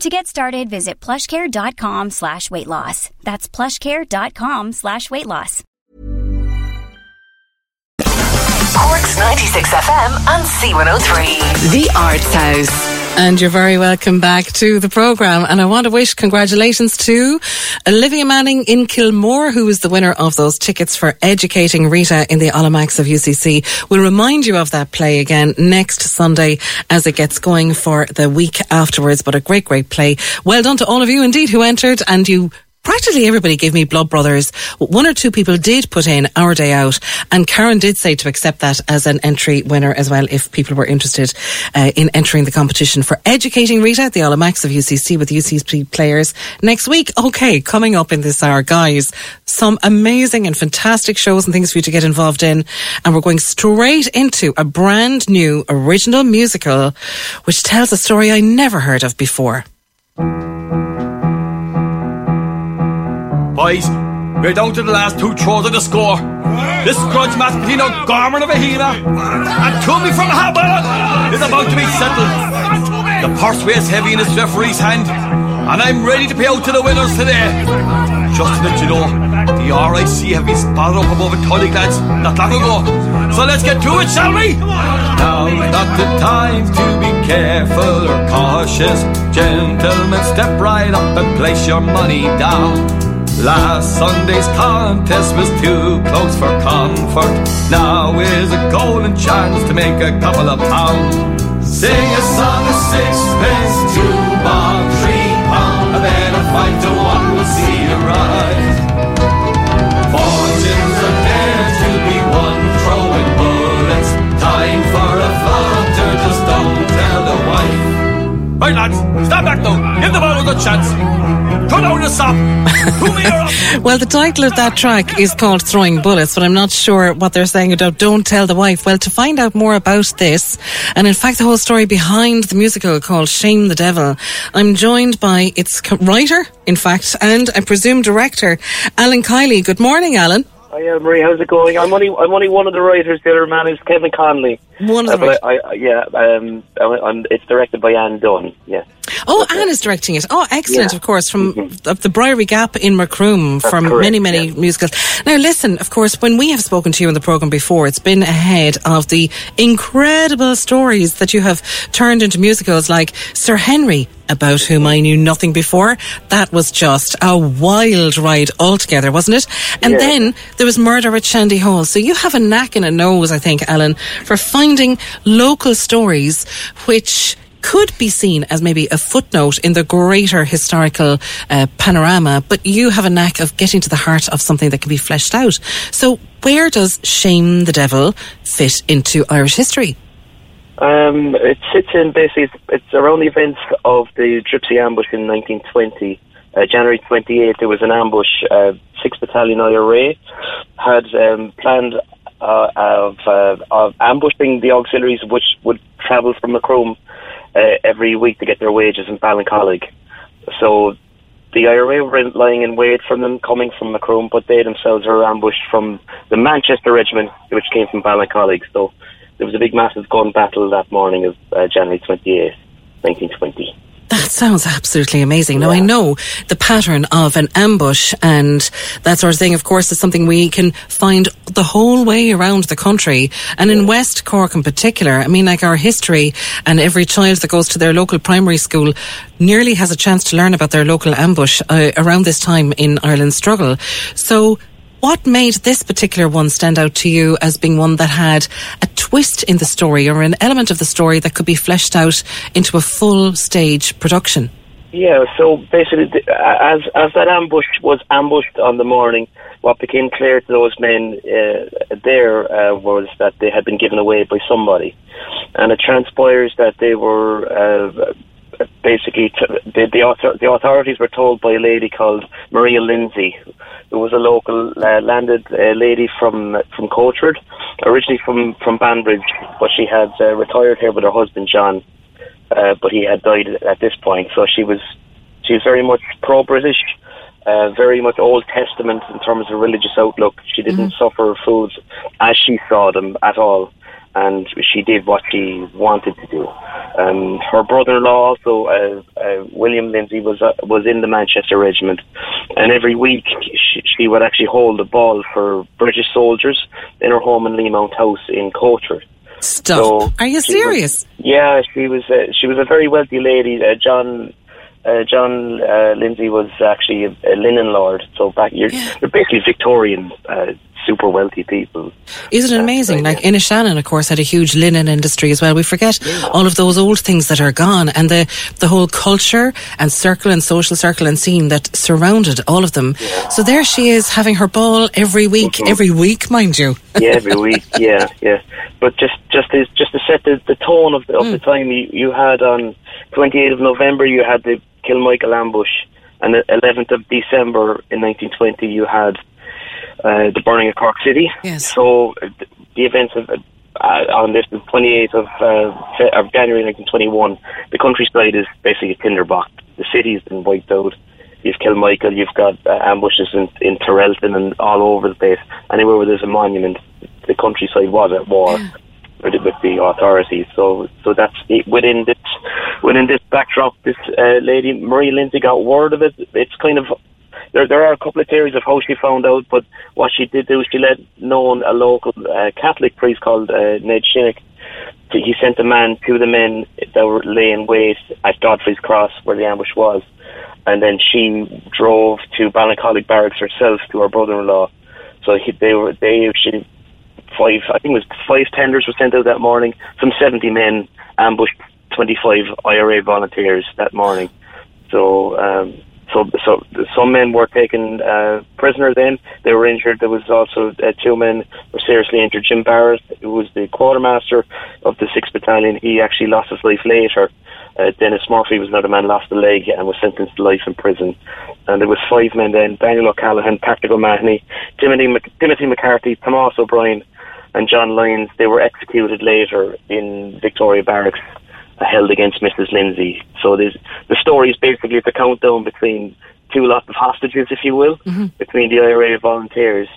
To get started, visit plushcare.com slash weight loss. That's plushcare.com slash weight loss. Cork's 96 FM and C103. The Arts House. And you're very welcome back to the programme. And I want to wish congratulations to Olivia Manning in Kilmore, who is the winner of those tickets for Educating Rita in the Aula Max of UCC. We'll remind you of that play again next Sunday as it gets going for the week afterwards. But a great, great play. Well done to all of you indeed who entered and you practically everybody gave me Blood Brothers. One or two people did put in Our Day Out, and Karen did say to accept that as an entry winner as well if people were interested uh, in entering the competition for Educating Rita at the Aula Max of UCC with UCC players next week. Okay, coming up in this hour, guys, some amazing and fantastic shows and things for you to get involved in. And we're going straight into a brand new original musical which tells a story I never heard of before. Boys, we're down to the last two throws of the score. This grudge match between O'Gorman of Ahina and Toomey from Habba is about to be settled. The purse weighs heavy in his referee's hand, and I'm ready to pay out to the winners today. Just to let you know, the RIC have been spotted up above a Tully lads not long ago. So let's get to it, shall we? Now's not the time to be careful or cautious. Gentlemen, step right up and place your money down. Last Sunday's contest was too close for comfort. Now is a golden chance to make a couple of pounds. Sing a song of sixpence, two bob, three pound, and then a five to one will see you right. Fortunes are there to be won, throwing bullets. Time for a flutter, just don't tell the wife. Right, lads, stand back now. Give the ball a good chance. Cut down the stop. Well, the title of that track is called Throwing Bullets, but I'm not sure what they're saying about Don't Tell the Wife. Well, to find out more about this, and in fact, the whole story behind the musical called Shame the Devil, I'm joined by its writer, in fact, and I presume director, Alan Kiely. Good morning, Alan. Hi, Marie. How's it going? I'm only I'm only one of the writers. The other man is Kevin Conley. One of Uh, the but I, I, yeah, um, I, I'm, it's directed by Anne Dunn. Yeah. Oh, Anne is directing it. Oh, excellent, Yeah. of course, from mm-hmm. of the Briery Gap in Macroom, That's from correct, many, many musicals. Now, listen, of course, when we have spoken to you in the programme before, it's been ahead of the incredible stories that you have turned into musicals like Sir Henry, about whom I knew nothing before. That was just a wild ride altogether, wasn't it? And Yeah. then there was Murder at Shandy Hall. So you have a knack and a nose, I think, Alan, for finding local stories which could be seen as maybe a footnote in the greater historical uh, panorama, but you have a knack of getting to the heart of something that can be fleshed out. So, where does Shame the Devil fit into Irish history? Um, it sits in basically it's, it's around the events of the Dripsey ambush in 1920. Uh, January 28th, there was an ambush. Uh, 6th Battalion IRA had um, planned uh, of, uh, of ambushing the auxiliaries which would travel from Macroom uh, every week to get their wages in Ballincollig. So the IRA were in- lying in wait for them coming from Macroom, but they themselves were ambushed from the Manchester Regiment, which came from Ballincollig. So there was a big, massive gun battle that morning of uh, January 28th, 1920. That sounds absolutely amazing. Now, I know the pattern of an ambush and that sort of thing, of course, is something we can find the whole way around the country. And in West Cork in particular, I mean, like our history and every child that goes to their local primary school nearly has a chance to learn about their local ambush uh, around this time in Ireland's struggle. So, what made this particular one stand out to you as being one that had a twist in the story or an element of the story that could be fleshed out into a full stage production? Yeah, so basically, as as that ambush was ambushed on the morning, what became clear to those men uh, there uh, was that they had been given away by somebody, and it transpires that they were uh, basically t- the the, author- the authorities were told by a lady called Maria Lindsay, who was a local uh, landed uh, lady from from Coachford, originally from from Banbridge, but she had uh, retired here with her husband John uh, but he had died at this point. So she was she was very much pro British, uh, very much Old Testament in terms of religious outlook. She didn't suffer foods as she saw them at all, and she did what she wanted to do. Um, her brother-in-law also, uh, uh, William Lindsay, was uh, was in the Manchester Regiment, and every week she, she would actually hold a ball for British soldiers in her home in Leemount House in Coachford. Stop. So Are you she was- serious? yeah, she was. Uh, she was a very wealthy lady. Uh, John. Uh, John uh, Lindsay was actually a, a linen lord, so back you're, you're basically Victorian, uh, super wealthy people. Isn't it amazing? Like Inishannon, of course, had a huge linen industry as well. We forget all of those old things that are gone and the, the whole culture and circle and social circle and scene that surrounded all of them. So there she is having her ball every week, Mm-hmm. every week, mind you. yeah, every week. Yeah, yeah. But just just to, just to set the, the tone of the, of the time, you, you had on 28th of November, you had the Kilmichael ambush, and the 11th of December in 1920, you had uh, the burning of Cork City. Yes. So the events of uh, on this the 28th of, uh, of January 1921, the countryside is basically a tinderbox. The city's been wiped out. You've Kilmichael. you've got uh, ambushes in, in Terrelton and all over the place. Anywhere where there's a monument, the countryside was at war with, the- with the authorities. So, so that's it. within this within this backdrop. This uh, lady Marie Lindsay got word of it. It's kind of there. There are a couple of theories of how she found out, but what she did do, she let known a local uh, Catholic priest called uh, Ned Shinnick. He sent a man to the men that were laying wait at Godfrey's Cross, where the ambush was, and then she drove to Ballincollig Barracks herself to her brother-in-law. So he, they were they she five I think it was five tenders were sent out that morning. Some seventy men ambushed 25 IRA volunteers that morning. So, um, so, so some men were taken uh, prisoner. Then they were injured. There was also uh, two men were seriously injured. Jim Barrett, who was the quartermaster of the Sixth Battalion, he actually lost his life later. Uh, Dennis Murphy was another man, lost a leg and was sentenced to life in prison. And there was five men then: Daniel O'Callaghan, Patrick O'Mahony, Timothy, Timothy McCarthy, Tomas O'Brien, and John Lyons. They were executed later in Victoria Barracks held against Mrs. Lindsay. So the story is basically the countdown between two lots of hostages, if you will, mm-hmm. between the IRA volunteers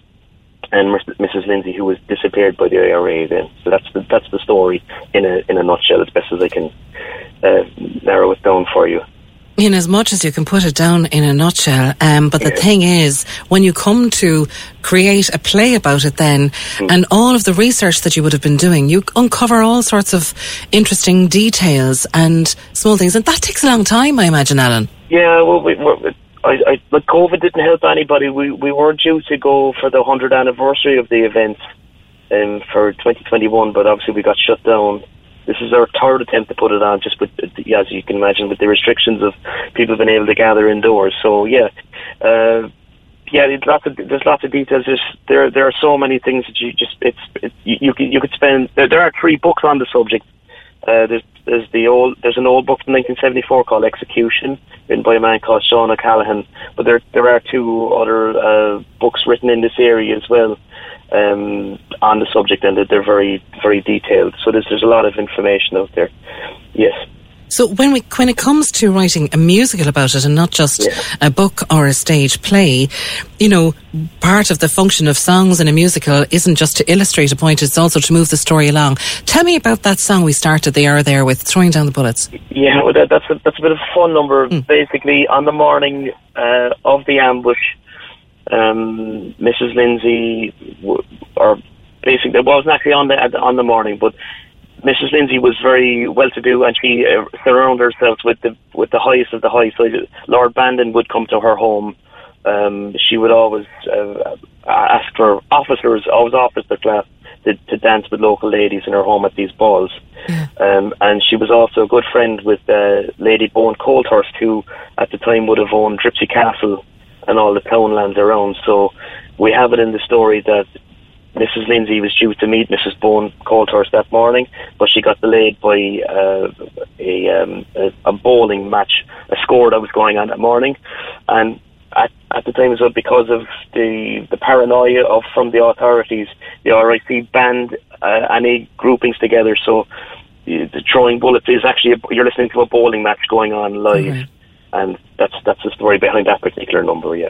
and Mrs. Lindsay, who was disappeared by the IRA. Then, so that's the, that's the story in a in a nutshell, as best as I can uh, narrow it down for you in as much as you can put it down in a nutshell. Um, but the thing is, when you come to create a play about it, then, mm. and all of the research that you would have been doing, you uncover all sorts of interesting details and small things, and that takes a long time, I imagine, Alan. Yeah, well, we, I, I, but COVID didn't help anybody. We we were due to go for the hundredth anniversary of the event um, for 2021, but obviously we got shut down this is our third attempt to put it on, just with, as you can imagine, with the restrictions of people being able to gather indoors. So yeah, uh, yeah, there's lots of there's lots of details. There's, there there are so many things that you just it's it, you you could, you could spend. There, there are three books on the subject. Uh, there's there's the old there's an old book from 1974 called Execution, written by a man called Sean O'Callaghan. But there there are two other uh, books written in this area as well um, on the subject, and that they're very, very detailed. So there's there's a lot of information out there. Yes. So when we when it comes to writing a musical about it and not just yeah. a book or a stage play, you know, part of the function of songs in a musical isn't just to illustrate a point; it's also to move the story along. Tell me about that song we started the hour there with, "Throwing Down the Bullets." Yeah, well, that, that's a, that's a bit of a fun number. Mm. Basically, on the morning uh, of the ambush, um, Mrs. Lindsay, or basically, it wasn't actually on the on the morning, but Mrs. Lindsay was very well to do, and she uh, surrounded herself with the with the highest of the high. So Lord Bandon would come to her home. Um, she would always uh, ask for officers, always officer class, to, to dance with local ladies in her home at these balls. Yeah. Um, and she was also a good friend with uh, Lady Bowen Colthurst, who at the time would have owned Dripsey Castle and all the townlands around. So we have it in the story that Mrs. Lindsay was due to meet Mrs. Bowen Colthurst that morning, but she got delayed by uh, a, um, a, a bowling match, a score that was going on that morning, and at, at the time as well because of the the paranoia of from the authorities, the RIC banned uh, any groupings together. So the throwing bullets is actually a, you're listening to a bowling match going on live. Mm-hmm and that's that's the story behind that particular number. Yeah,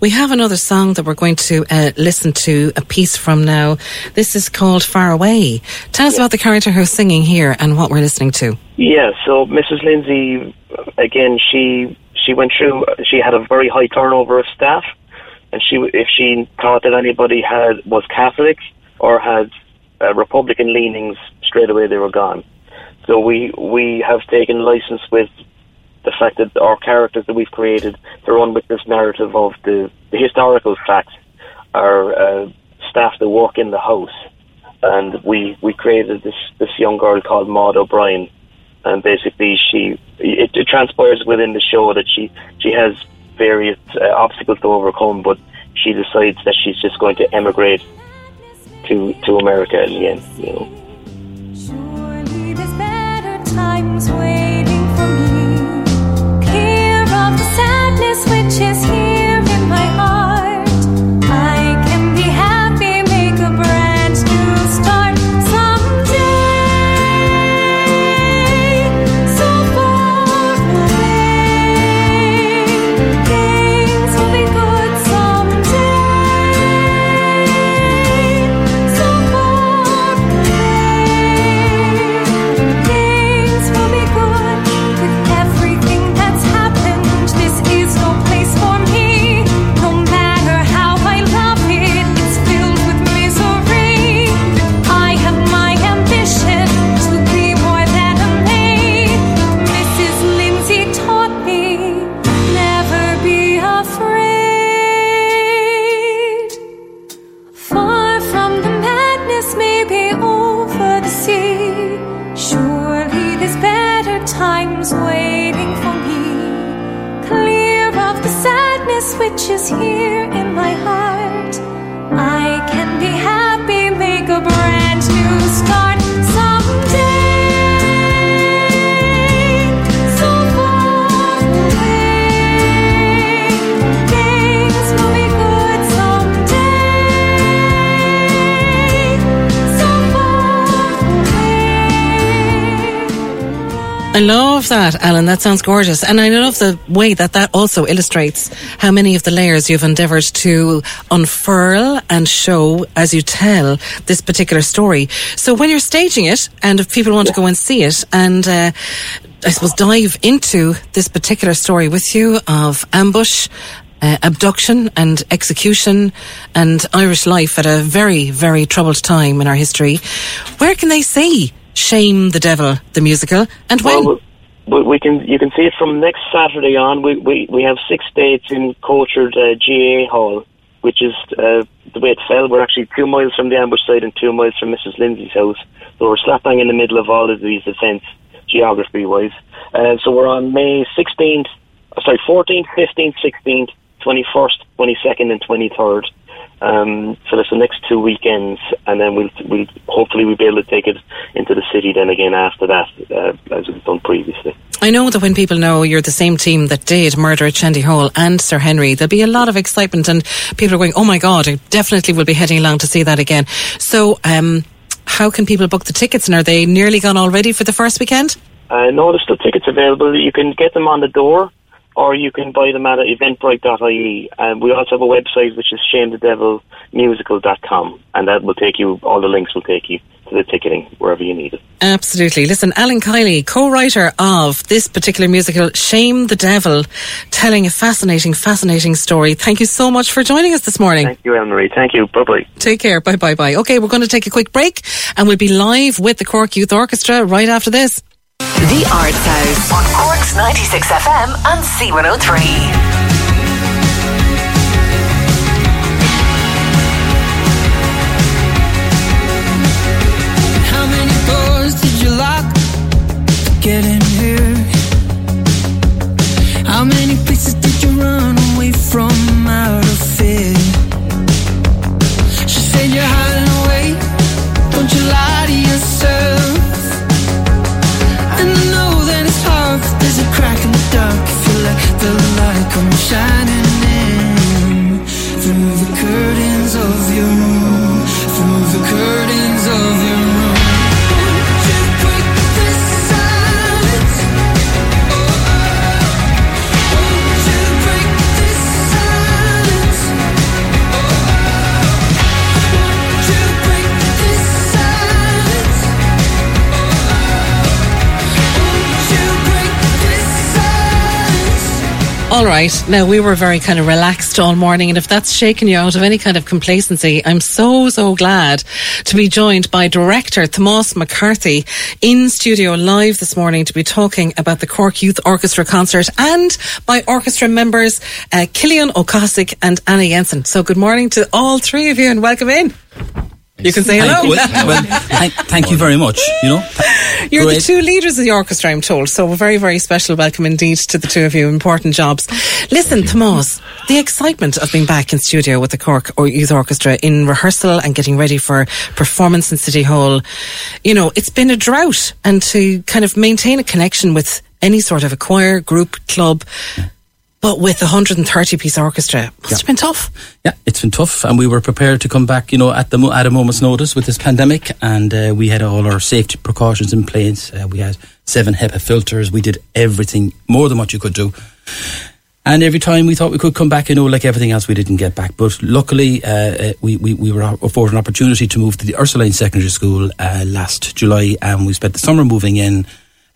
we have another song that we're going to uh, listen to a piece from now. This is called "Far Away." Tell us yeah. about the character who's singing here and what we're listening to. Yeah, so Mrs. Lindsay, again, she she went through. She had a very high turnover of staff, and she if she thought that anybody had was Catholic or had uh, Republican leanings, straight away they were gone. So we we have taken license with the fact that our characters that we've created run with this narrative of the, the historical facts are uh, staff that work in the house. And we, we created this, this young girl called Maud O'Brien. And basically, she it, it transpires within the show that she, she has various uh, obstacles to overcome, but she decides that she's just going to emigrate to to America in the end. You know. Is here. Which is here in my heart. I can be happy, make a brand new start I love that, Alan. That sounds gorgeous. And I love the way that that also illustrates how many of the layers you've endeavoured to unfurl and show as you tell this particular story. So when you're staging it, and if people want to go and see it, and uh, I suppose dive into this particular story with you of ambush, uh, abduction and execution and Irish life at a very, very troubled time in our history, where can they see Shame the Devil, the musical, and when? Well, we, we can you can see it from next Saturday on. We we, we have six dates in Coachford uh, GA Hall, which is uh, the way it fell. We're actually two miles from the ambush site and two miles from Mrs. Lindsay's house. So we're slap bang in the middle of all of these events, geography wise. Uh, so we're on May 16th, uh, sorry, 14th, 15th, 16th, 21st, 22nd, and 23rd. Um, so that's the next two weekends, and then we'll we'll hopefully we'll be able to take it into the city then again after that, uh, as we've done previously. I know that when people know you're the same team that did Murder at Shandy Hall and Sir Henry, there'll be a lot of excitement and people are going, oh my God, I definitely will be heading along to see that again. So, um, how can people book the tickets and are they nearly gone already for the first weekend? Uh, no, there's still tickets available. You can get them on the door, or you can buy them at eventbrite.ie. And we also have a website which is shamethedevilmusical.com, and that will take you. All the links will take you to the ticketing wherever you need it. Absolutely. Listen, Alan Kiely, co-writer of this particular musical, Shame the Devil, telling a fascinating, fascinating story. Thank you so much for joining us this morning. Thank you, Elmarie. Thank you. Bye bye. Take care. Bye bye bye. Okay, we're going to take a quick break and we'll be live with the Cork Youth Orchestra right after this. The Arts House on Cork's 96 FM and C103. How many doors did you lock to get in here? How many places did you run away from out of fear? She said you're hiding away. Don't you lie to yourself. There's a crack in the dark. If you let the light come shining in through the curtains of your room, through the curtains of your All right. Now, we were very kind of relaxed all morning, and if that's shaken you out of any kind of complacency, I'm so, so glad to be joined by director Tomás McCarthy in studio live this morning to be talking about the Cork Youth Orchestra concert and by orchestra members uh, Cillian Ó Cathasaigh and Anna Jansenn. So, good morning to all three of you and welcome in. You can say hello. Thank, well, thank, thank you very much. You know, You're Great. the two leaders of the orchestra, I'm told. So a very, very special welcome indeed to the two of you. Important jobs. Listen, Tomás, the excitement of being back in studio with the Cork or Youth Orchestra in rehearsal and getting ready for performance in City Hall. You know, it's been a drought and to kind of maintain a connection with any sort of a choir, group, club, but with a 130 piece orchestra, must have been tough. yeah, it's been tough, and we were prepared to come back. You know, at the at a moment's notice with this pandemic, and uh, we had all our safety precautions in place. Uh, we had seven HEPA filters. We did everything more than what you could do. And every time we thought we could come back, you know, like everything else, we didn't get back. But luckily, uh, uh, we, we, we were afforded an opportunity to move to the Ursuline Secondary School uh, last July, and we spent the summer moving in,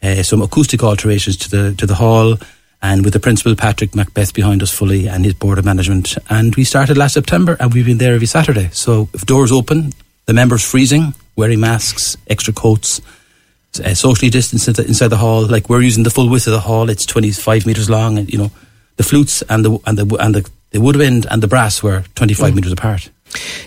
uh, some acoustic alterations to the to the hall, and with the principal Patrick Macbeth behind us fully and his board of management. And we started last September, and we've been there every Saturday. So if doors open, the members freezing, wearing masks, extra coats. Uh, socially distanced inside the- hall, like we're using the full width of the hall. It's twenty five meters long, and you know, the flutes and the and the and the, the woodwind and the brass were twenty five meters apart.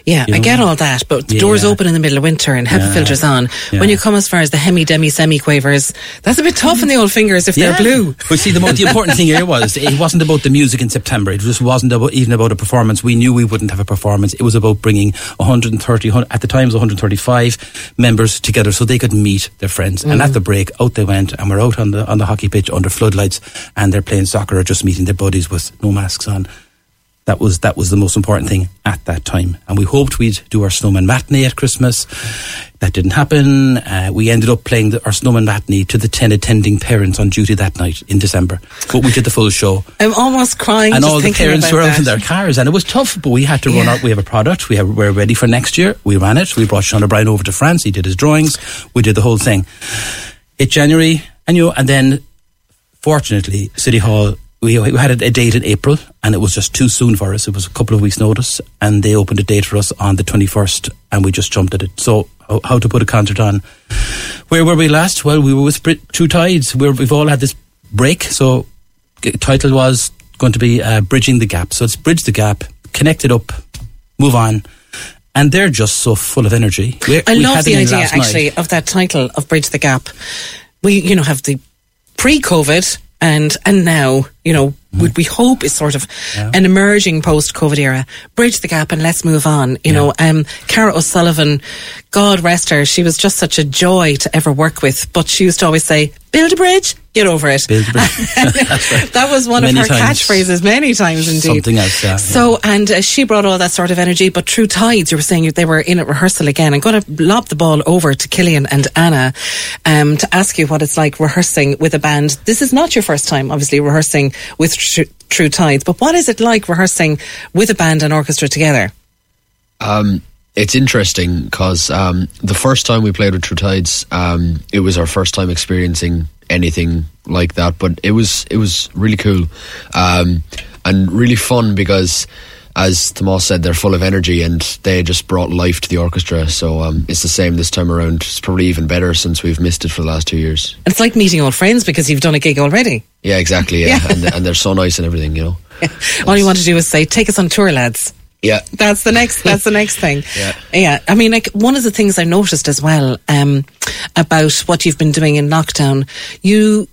Yeah, You I get all that, but the Yeah. doors open in the middle of winter and HEPA Yeah. filters on. When you come as far as the hemi, demi, semi quavers, that's a bit tough on the old fingers if they're blue. But see, the, mo- the important thing here was it wasn't about the music in September. It just wasn't about, even about a performance. We knew we wouldn't have a performance. It was about bringing 130, at the time it was 135 members together so they could meet their friends. And Mm. at the break, out they went, and we're out on the on the hockey pitch under floodlights, and they're playing soccer or just meeting their buddies with no masks on. That was that was the most important thing at that time, and we hoped we'd do our snowman matinee at Christmas. That didn't happen. Uh, we ended up playing the, our snowman matinee to the ten attending parents on duty that night in December, but we did the full show. I'm almost crying. and all the parents were out that. in their cars, and it was tough. But we had to run Yeah. out. We have a product. We have we're ready for next year. We ran it. We brought Sean O'Brien over to France. He did his drawings. We did the whole thing. It January, and you know, and then fortunately, City Hall. We, we had a date in April, and it was just too soon for us. It was a couple of weeks' notice, and they opened a date for us on the twenty first, and we just jumped at it. So, how, to put a concert on? Where were we last? Well, we were with Brit- True Tides. We're, we've all had this break, so title was going to be uh, bridging the gap. So it's bridge the gap, connect it up, move on, and they're just so full of energy. We- I we love the idea last night. actually of that title of Bridge the Gap. We, you know, have the pre-COVID and and now, you know, what we hope is sort of an emerging post-COVID era. Bridge the gap and let's move on. You know, um, Cara O'Sullivan, God rest her, she was just such a joy to ever work with. But she used to always say, "Build a bridge, get over it." Build a that was one Many of her times. catchphrases many times indeed. Something else, yeah. So, and uh, she brought all that sort of energy, but True Tides, you were saying they were in at rehearsal again. I'm going to lob the ball over to Cillian and Anna um, to ask you what it's like rehearsing with a band. This is not your first time, obviously, rehearsing with Tru- True Tides, but what is it like rehearsing with a band and orchestra together? Um, it's interesting because um, the first time we played with True Tides, um, it was our first time experiencing anything like that. But it was it was really cool um, and really fun because, as Tomás said, they're full of energy and they just brought life to the orchestra. So um, it's the same this time around. It's probably even better since we've missed it for the last two years. It's like meeting old friends because you've done a gig already. Yeah, exactly. Yeah, Yeah. And, and they're so nice and everything. You know. All you want to do is say, "Take us on tour, lads." Yeah. That's the next. That's the next thing. Yeah. Yeah. I mean, like one of the things I noticed as well um, about what you've been doing in lockdown, you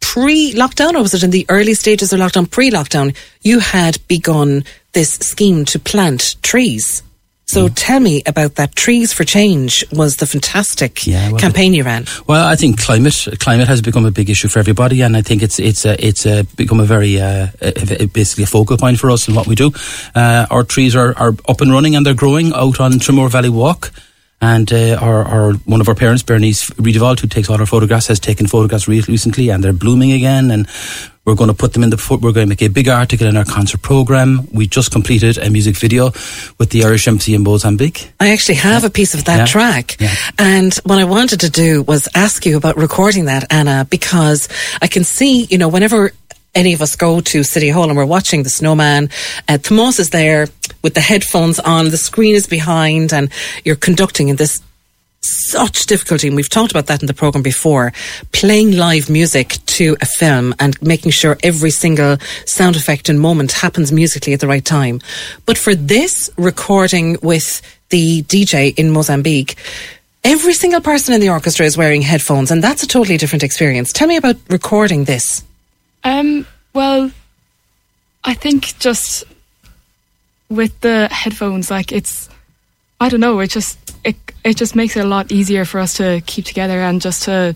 pre-lockdown, or was it in the early stages of lockdown? Pre-lockdown, you had begun this scheme to plant trees. So tell me about that. Trees for Change was the fantastic Yeah, well, campaign you ran. Well, I think climate climate has become a big issue for everybody, and I think it's it's a, it's a become a very uh, a, basically a focal point for us in what we do. Uh, our trees are, are up and running and they're growing out on Tramore Valley Walk. And uh, our, our one of our parents, Bernice Riedewald, who takes all our photographs, has taken photographs re- recently, and they're blooming again. And we're going to put them in the. We're going to make a big article in our concert program. We just completed a music video with the Irish Embassy in Mozambique. I actually have a piece of that Yeah. track. Yeah. And what I wanted to do was ask you about recording that, Anna, because I can see, you know, whenever any of us go to City Hall and we're watching the snowman, uh, is there with the headphones on, the screen is behind, and you're conducting in this such difficulty, and we've talked about that in the program before, playing live music to a film and making sure every single sound effect and moment happens musically at the right time. But for this recording with the DJ in Mozambique, every single person in the orchestra is wearing headphones, and that's a totally different experience. Tell me about recording this. Um, well, I think just with the headphones, like it's, I don't know, it just it it just makes it a lot easier for us to keep together and just to.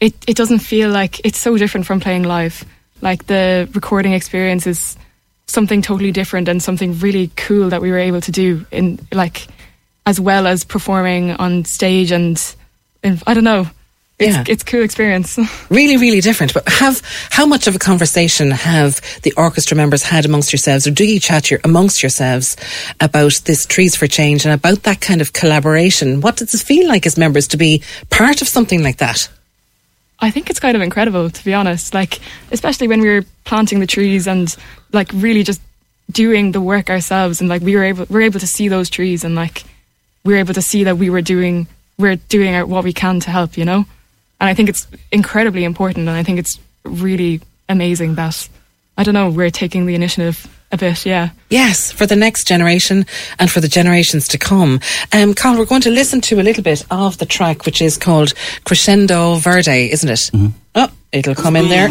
It it doesn't feel like it's so different from playing live. Like the recording experience is something totally different and something really cool that we were able to do in like as well as performing on stage and, and I don't know. It's Yeah. it's a cool experience. really, really different. But have how much of a conversation have the orchestra members had amongst yourselves, or do you chat your, amongst yourselves about this Trees for Change and about that kind of collaboration? What does it feel like as members to be part of something like that? I think it's kind of incredible, to be honest. Like, especially when we were planting the trees and like really just doing the work ourselves, and like we were able, we were able to see those trees, and like we were able to see that we were doing, we're doing what we can to help, you know. And I think it's incredibly important, and I think it's really amazing that I don't know, we're taking the initiative a bit, yeah. Yes, for the next generation and for the generations to come. Um, Carl, we're going to listen to a little bit of the track, which is called Crescendo Verde, isn't it? Mm-hmm. Oh, it'll come in there.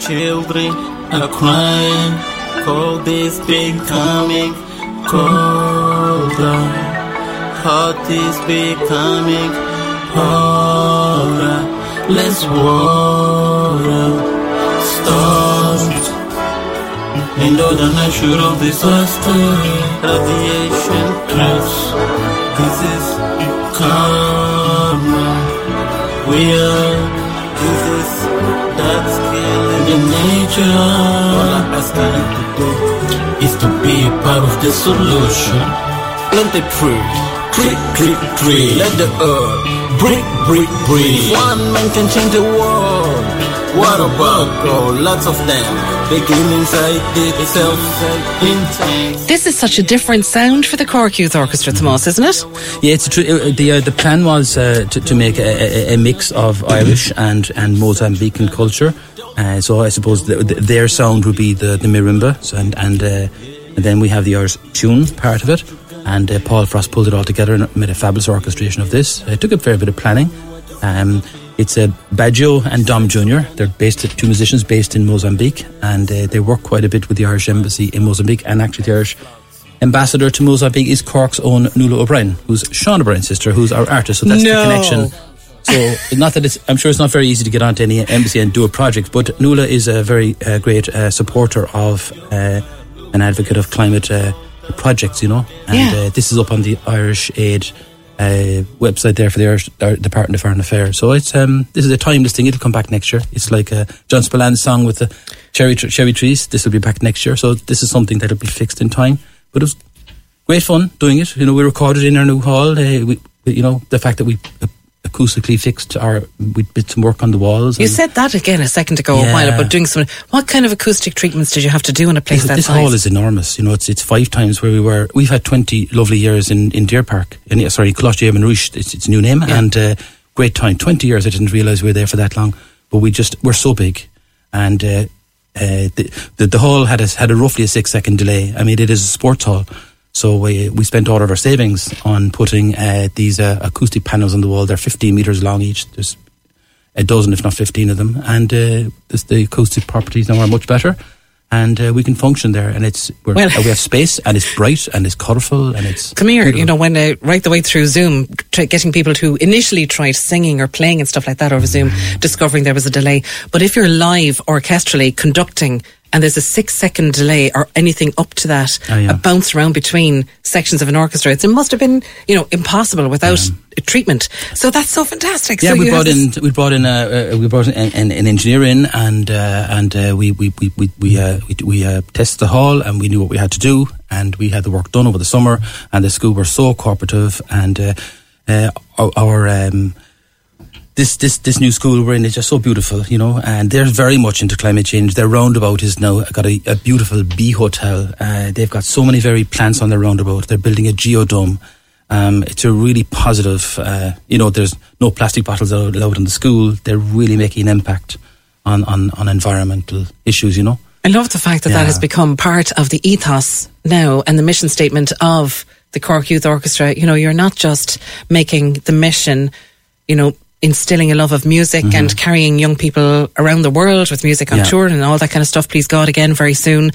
Children are crying, cold is becoming colder. Heart is becoming Let's water start. Into the natural disaster, radiation traps. This is karma. We are. This is that's killing the nature. All I'm asking to do is to be a part of the solution. Plant a tree, tree, tree, tree. Let the earth One man can change the world. What about girl? Lots of them. Begin inside itself. This is such a different sound for the Cork Youth Orchestra, Tomás, isn't it? Yeah, it's true. tr- uh, the uh, the plan was uh, to, to make a, a, a mix of Irish and and Mozambican culture. Uh, so I suppose the, the, their sound would be the the marimba, and and, uh, and then we have the Irish tune part of it. And uh, Paul Frost pulled it all together and made a fabulous orchestration of this. It took a fair bit of planning. Um, it's a Baggio and Dom Jr. They're based two musicians based in Mozambique, and uh, they work quite a bit with the Irish Embassy in Mozambique. And actually, the Irish ambassador to Mozambique is Cork's own Nuala O'Brien, who's Sean O'Brien's sister, who's our artist. So that's No. the connection. So not that it's, I'm sure it's not very easy to get onto any embassy and do a project, but Nuala is a very uh, great uh, supporter of uh, an advocate of climate uh, projects, you know. And Yeah. uh, this is up on the Irish Aid uh, website there for the Irish Department of Foreign Affairs. So it's um, this is a timeless thing. It'll come back next year. It's like uh, John Spillane's song with the cherry tr- cherry trees. This will be back next year. So this is something that'll be fixed in time. But it was great fun doing it. You know, we recorded in our new hall. Uh, we, we- you know, the fact that we uh, acoustically fixed our, we did some work on the walls. You said that again a second ago, a while Yeah. about doing some. What kind of acoustic treatments did you have to do in a place This, that this size? hall is enormous. You know, it's it's five times where we were. We've had twenty lovely years in, in Deer Park. In, sorry, Coláiste Éamann Rís. It's its new name and uh, great time. Twenty years. I didn't realise we were there for that long. But we just we're so big, and uh, uh, the, the the hall had a, had a roughly a six second delay. I mean, it is a sports hall. So we, we spent all of our savings on putting uh, these uh, acoustic panels on the wall. They're 15 metres long each. There's a dozen, if not 15 of them. And uh, this, the acoustic properties now are much better. And uh, we can function there. And it's we're, Well- we have space, and it's bright, and it's colourful, and it's. Come here, you know, when uh, right the way through Zoom, try, getting people who initially tried singing or playing and stuff like that over Zoom, discovering there was a delay. But if you're live orchestrally conducting and there's a six second delay or anything up to that, Oh, yeah. a bounce around between sections of an orchestra, it's, it must have been, you know, impossible without treatment. So that's so fantastic. Yeah, so we brought in we brought in uh, uh, we brought in an, an, an engineer in and uh, and uh, we we we we we, uh, we, we uh, tested the hall and we knew what we had to do and we had the work done over the summer and the school were so cooperative and uh, uh, our, our um, this this this new school we're in is just so beautiful, you know, and they're very much into climate change. Their roundabout is now got a, a beautiful bee hotel. Uh, they've got so many very plants on their roundabout. They're building a geodome. Um, it's a really positive. Uh, you know, there's no plastic bottles allowed allowed in the school. They're really making an impact on on, on environmental issues. You know. I love the fact that that has become part of the ethos now and the mission statement of the Cork Youth Orchestra. You know, you're not just making the mission, you know, instilling a love of music and carrying young people around the world with music on Mm-hmm. Yeah. tour and all that kind of stuff, please God, again very soon.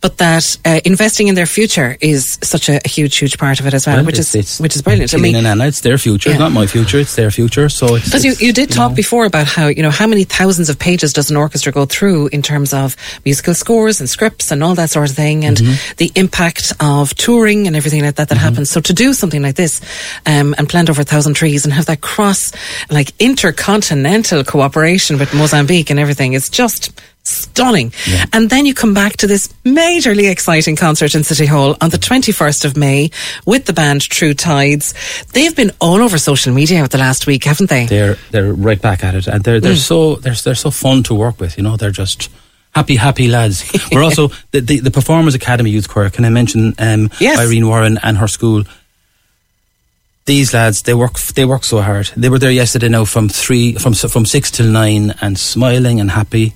But that uh, investing in their future is such a, a huge, huge part of it as well, Well, which it's- is it's which is brilliant. I mean, and Anna, it's their future. Yeah. Not my future. It's their future. So it's. because you, it's, you did talk know, before about how, you know, how many thousands of pages does an orchestra go through in terms of musical scores and scripts and all that sort of thing and Mm-hmm. the impact of touring and everything like that that happens. So to do something like this um, and plant over a thousand trees and have that cross, like intercontinental cooperation with Mozambique and everything is just stunning. And then you come back to this majorly exciting concert in City Hall on the 21st of May with the band True Tides. They've been all over social media over the last week, haven't they? they're they're right back at it, and they're they're Mm. so they're they're so fun to work with. You know, they're just happy happy lads. We're also the, the the Performers Academy Youth Choir. Can I mention um, Yes. Irene Warren and her school? These lads, they work they work so hard. They were there yesterday now from three from from six till nine and smiling and happy.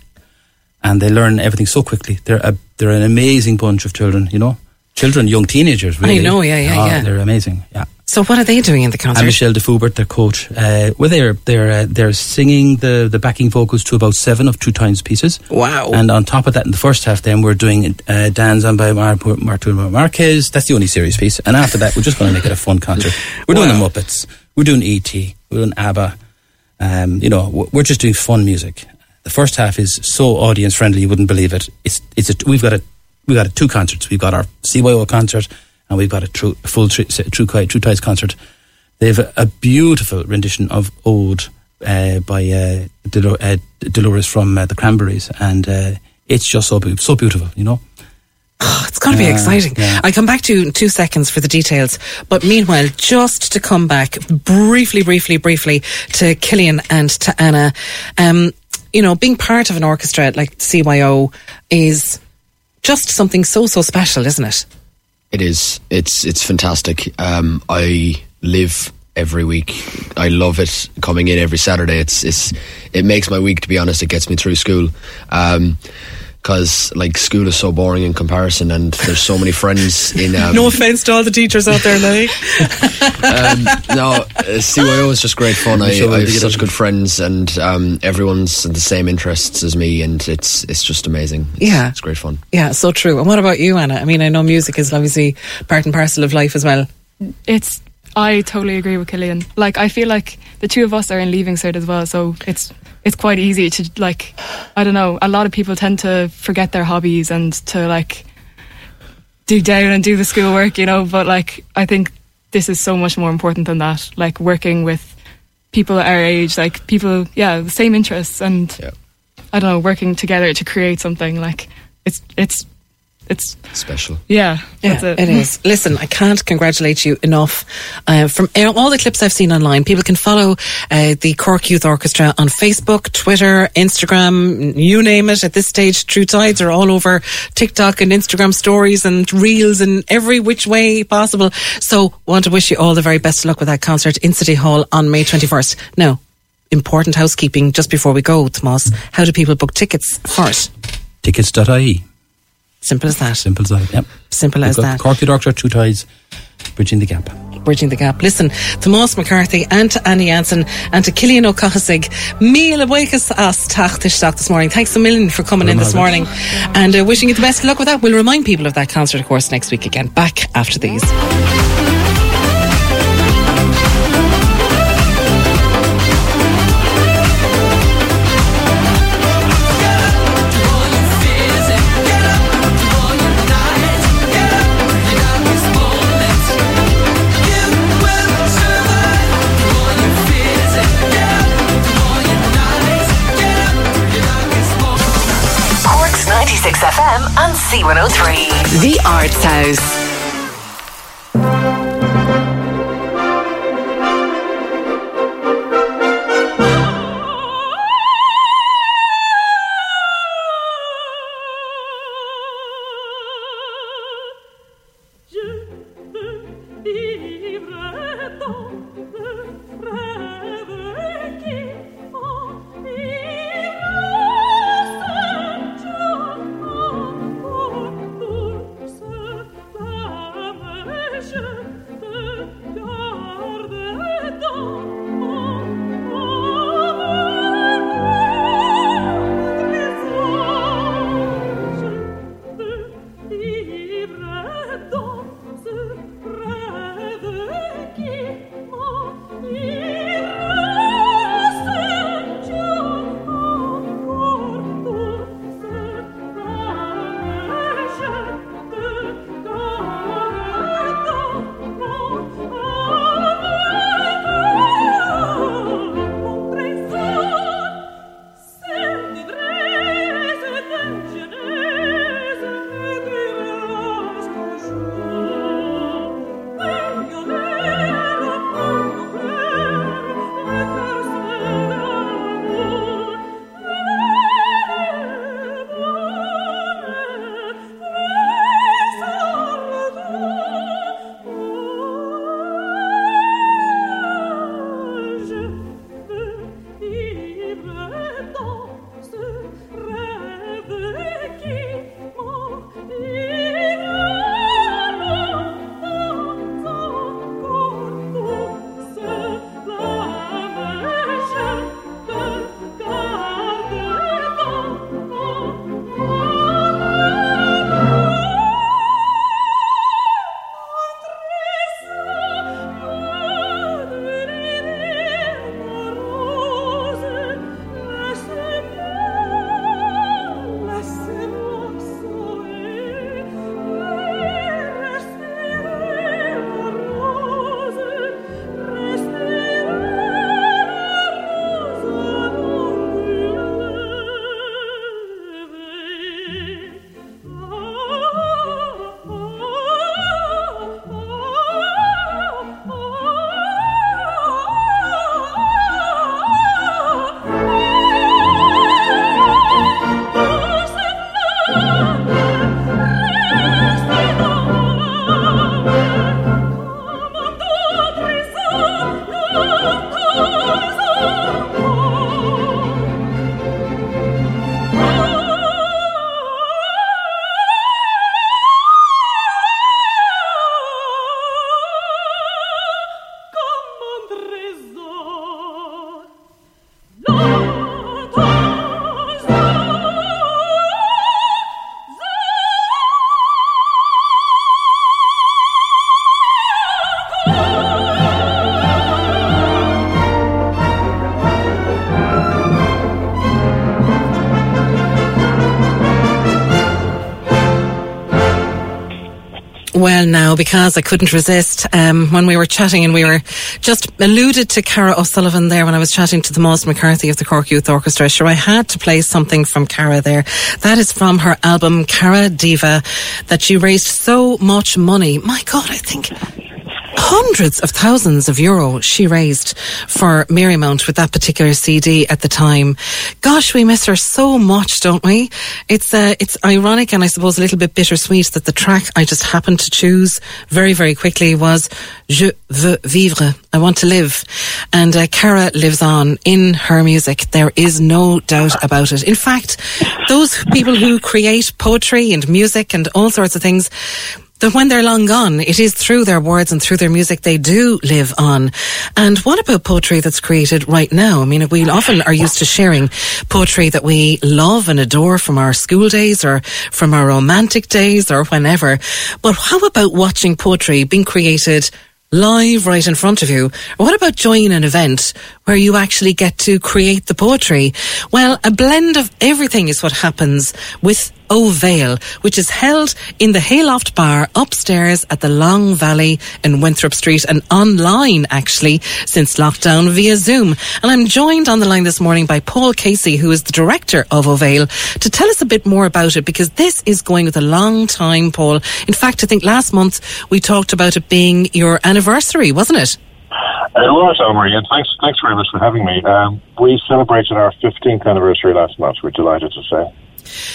and they learn everything so quickly. They're a, they're an amazing bunch of children, you know, children, young teenagers. Really. I know, yeah, yeah, Oh, yeah. They're amazing. Yeah. So what are they doing in the concert? And Michelle de Fubert, their coach, uh, well, they're they're uh, they're singing the the backing vocals to about seven of two times pieces. Wow! And on top of that, in the first half, then we're doing uh, "Dance" on by Mar- Martin Marquez. That's the only serious piece. And after that, we're just going to make it a fun concert. We're doing the Muppets. We're doing ET. We're doing ABBA. Um, you know, we're just doing fun music. The first half is so audience friendly, you wouldn't believe it. It's it's a, we've got a we've got two concerts. We've got our CYO concert and we've got a true, full True True, true Tides concert. They have a, a beautiful rendition of "Ode" uh, by uh, uh, Dolores from uh, the Cranberries, and uh, it's just so beau- so beautiful, you know. It's going to be exciting. yeah. I'll come back to you in two seconds for the details. But meanwhile, just to come back briefly, briefly, briefly to Cillian and to Anna, um, you know, being part of an orchestra like CYO is just something so, so special, isn't it? It is. It's it's fantastic. Um, I live every week. I love it coming in every Saturday. It's it's it makes my week. To be honest, it gets me through school. Um, because like school is so boring in comparison, and there's so many friends in. Um, no offense to all the teachers out there, like. um, no, uh, CYO is just great fun. I, Sure, I have get such it. good friends, and um, everyone's the same interests as me, and it's it's just amazing. It's, Yeah. it's great fun. Yeah, so true. And what about you, Anna? I mean, I know music is obviously part and parcel of life as well. It's. I totally agree with Cillian. Like, I feel like the two of us are in leaving cert as well, so it's it's quite easy to like. I don't know. A lot of people tend to forget their hobbies and to like do down and do the schoolwork, you know. But like, I think this is so much more important than that. Like working with people our age, like people, yeah, the same interests, and I don't know, working together to create something. Like, it's it's it's special. Yeah, Yeah, that's it. it is. Listen, I can't congratulate you enough. Uh, from all the clips I've seen online, people can follow uh, the Cork Youth Orchestra on Facebook, Twitter, Instagram, you name it. At this stage, True Tides are all over TikTok and Instagram stories and reels and every which way possible. So, want to wish you all the very best of luck with that concert in City Hall on May 21st. Now, important housekeeping just before we go, Tomás. How do people book tickets for it? Tickets.ie. Simple as that. Simple as that. Yep. Simple as We've got that. Cork Orchestra, True Tides, Bridging the Gap. Bridging the Gap. Listen, Tomás McCarthy and to Annie Jansenn and to Cillian Ó Cathasaigh, Mila Wakas as Tachtishtak this morning. Thanks a million for coming in this morning and uh, wishing you the best of luck with that. We'll remind people of that concert, of course, next week again. Back after these. 103. The Arts House. Well, now, because I couldn't resist um, when we were chatting and we were just alluded to Cara O'Sullivan there when I was chatting to Tomás McCarthy of the Cork Youth Orchestra. Sure, I had to play something from Cara there. That is from her album Cara Diva that she raised so much money. My God, I think hundreds of thousands of euro she raised for Marymount with that particular CD at the time. Gosh, we miss her so much, don't we? It's uh, it's ironic and I suppose a little bit bittersweet that the track I just happened to choose very very quickly was Je veux vivre. I want to live, and uh, Cara lives on in her music. There is no doubt about it. In fact, those people who create poetry and music and all sorts of things that when they're long gone, it is through their words and through their music they do live on. And what about poetry that's created right now? I mean, we often are used to sharing poetry that we love and adore from our school days or from our romantic days or whenever. But how about watching poetry being created live right in front of you? What about joining an event where you actually get to create the poetry? Well, a blend of everything is what happens with Obheal, which is held in the Hayloft Bar upstairs at the Long Valley in Winthrop Street and online actually since lockdown via Zoom. And I'm joined on the line this morning by Paul Casey, who is the director of Obheal, to tell us a bit more about it because this is going with a long time, Paul. In fact, I think last month we talked about it being your anniversary, wasn't it? It was, Omar, and thanks, thanks very much for having me. Um, we celebrated our 15th anniversary last month, we're delighted to say.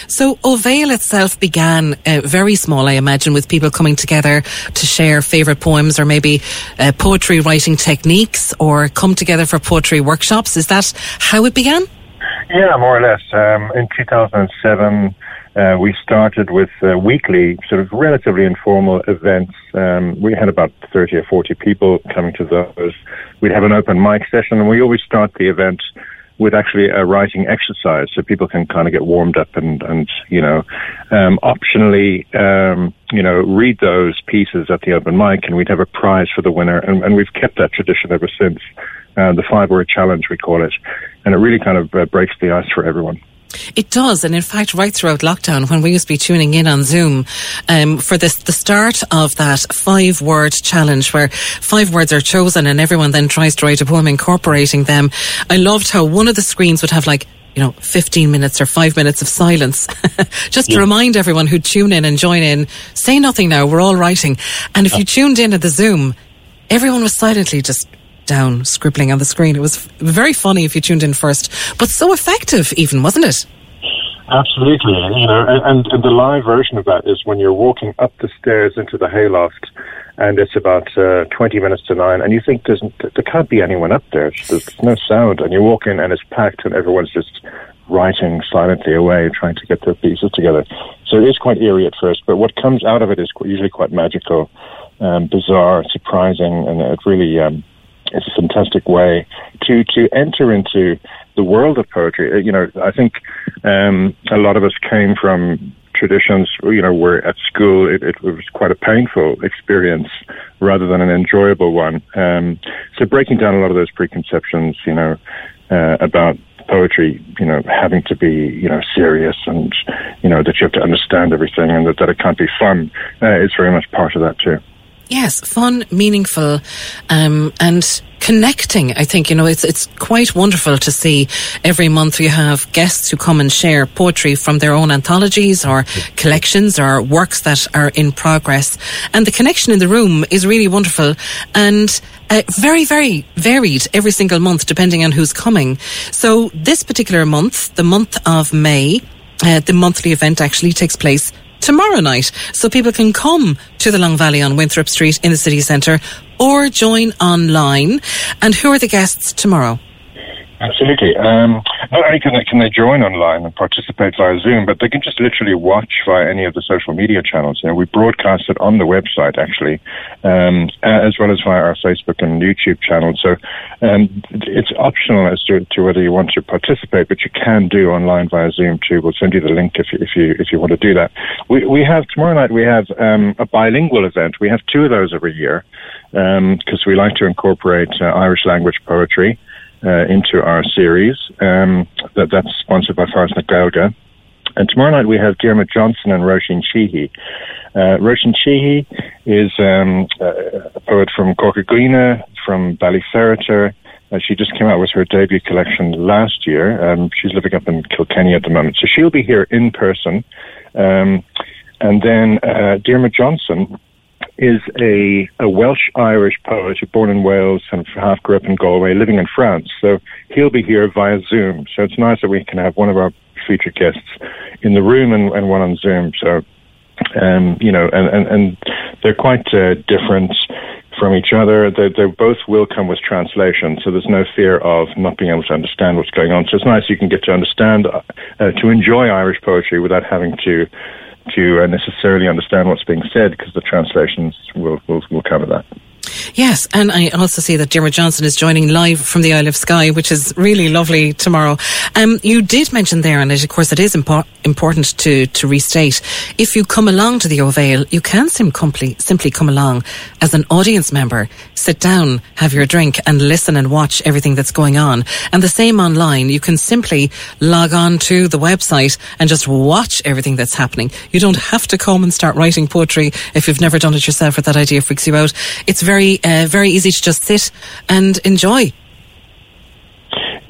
So Obheal itself began uh, very small, I imagine, with people coming together to share favourite poems or maybe uh, poetry writing techniques or come together for poetry workshops. Is that how it began? Yeah, more or less. Um, in 2007, uh, we started with uh, weekly, sort of relatively informal events. Um, we had about 30 or 40 people coming to those. We'd have an open mic session, and we always start the event with actually a writing exercise so people can kind of get warmed up and, and you know, um, optionally, um, you know, read those pieces at the open mic and we'd have a prize for the winner. And, and we've kept that tradition ever since. Uh, the five word challenge, we call it. And it really kind of uh, breaks the ice for everyone. It does, and in fact, right throughout lockdown, when we used to be tuning in on Zoom um, for this, the start of that five-word challenge, where five words are chosen, and everyone then tries to write a poem incorporating them. I loved how one of the screens would have like you know, 15 minutes or five minutes of silence. Just yeah. to remind everyone who tune in and join in, say nothing now, we're all writing. And if you tuned in at the Zoom, everyone was silently just down, scribbling on the screen. It was very funny if you tuned in first, but so effective, even, wasn't it? Absolutely, you know, and, and the live version of that is when you're walking up the stairs into the hayloft, and it's about uh, 20 minutes to nine, and you think there's there can't be anyone up there. There's no sound, and you walk in and it's packed, and everyone's just writing silently away, trying to get their pieces together. So it is quite eerie at first, but what comes out of it is usually quite magical, um, bizarre, surprising, and it really um, it's a fantastic way to to enter into the world of poetry. Uh, you know, I think um, a lot of us came from traditions. You know, where at school it, it was quite a painful experience rather than an enjoyable one. Um, so breaking down a lot of those preconceptions, you know, uh, about poetry, you know, having to be, you know, serious and, you know, that you have to understand everything and that, that it can't be fun uh, is very much part of that too. Yes, fun, meaningful, um, and connecting. I think you know it's it's quite wonderful to see every month you have guests who come and share poetry from their own anthologies or collections or works that are in progress, and the connection in the room is really wonderful and uh, very very varied every single month depending on who's coming. So this particular month, the month of May, uh, the monthly event actually takes place tomorrow night. So people can come to the Long Valley on Winthrop Street in the city centre or join online. And who are the guests tomorrow? Absolutely. Um, not only can they, can they join online and participate via Zoom, but they can just literally watch via any of the social media channels. You know, we broadcast it on the website actually, um, as well as via our Facebook and YouTube channel. So um, it's optional as to, to, whether you want to participate, but you can do online via Zoom too. We'll send you the link if you, if you if you want to do that. We we have tomorrow night. We have um, a bilingual event. We have two of those every year because um, we like to incorporate uh, Irish language poetry uh, into our series. Um, that, that's sponsored by Forest Gaelga. And tomorrow night we have Dermot Johnson and Roisin Sheehy. Uh, Roisin Sheehy is um, a poet from Corca Dhuibhne, from Ballyferriter. Uh, she just came out with her debut collection last year. Um, she's living up in Kilkenny at the moment. So she'll be here in person. Um, and then uh, Dermot Johnson is a, a Welsh Irish poet born in Wales and half grew up in Galway, living in France. So he'll be here via Zoom. So it's nice that we can have one of our featured guests in the room and, and one on Zoom. So, um, you know, and, and, and they're quite uh, different from each other. They, they both will come with translation, so there's no fear of not being able to understand what's going on. So it's nice you can get to understand, uh, to enjoy Irish poetry without having to to uh, necessarily understand what's being said because the translations will, will, will cover that. Yes, and I also see that Dermot Johnson is joining live from the Isle of Skye, which is really lovely tomorrow. Um, you did mention there, and of course it is impo- important to, to restate, if you come along to the Obheal, you can simply, simply come along as an audience member, sit down, have your drink, and listen and watch everything that's going on. And the same online, you can simply log on to the website and just watch everything that's happening. You don't have to come and start writing poetry if you've never done it yourself or that idea freaks you out. It's very, uh, very easy to just sit and enjoy.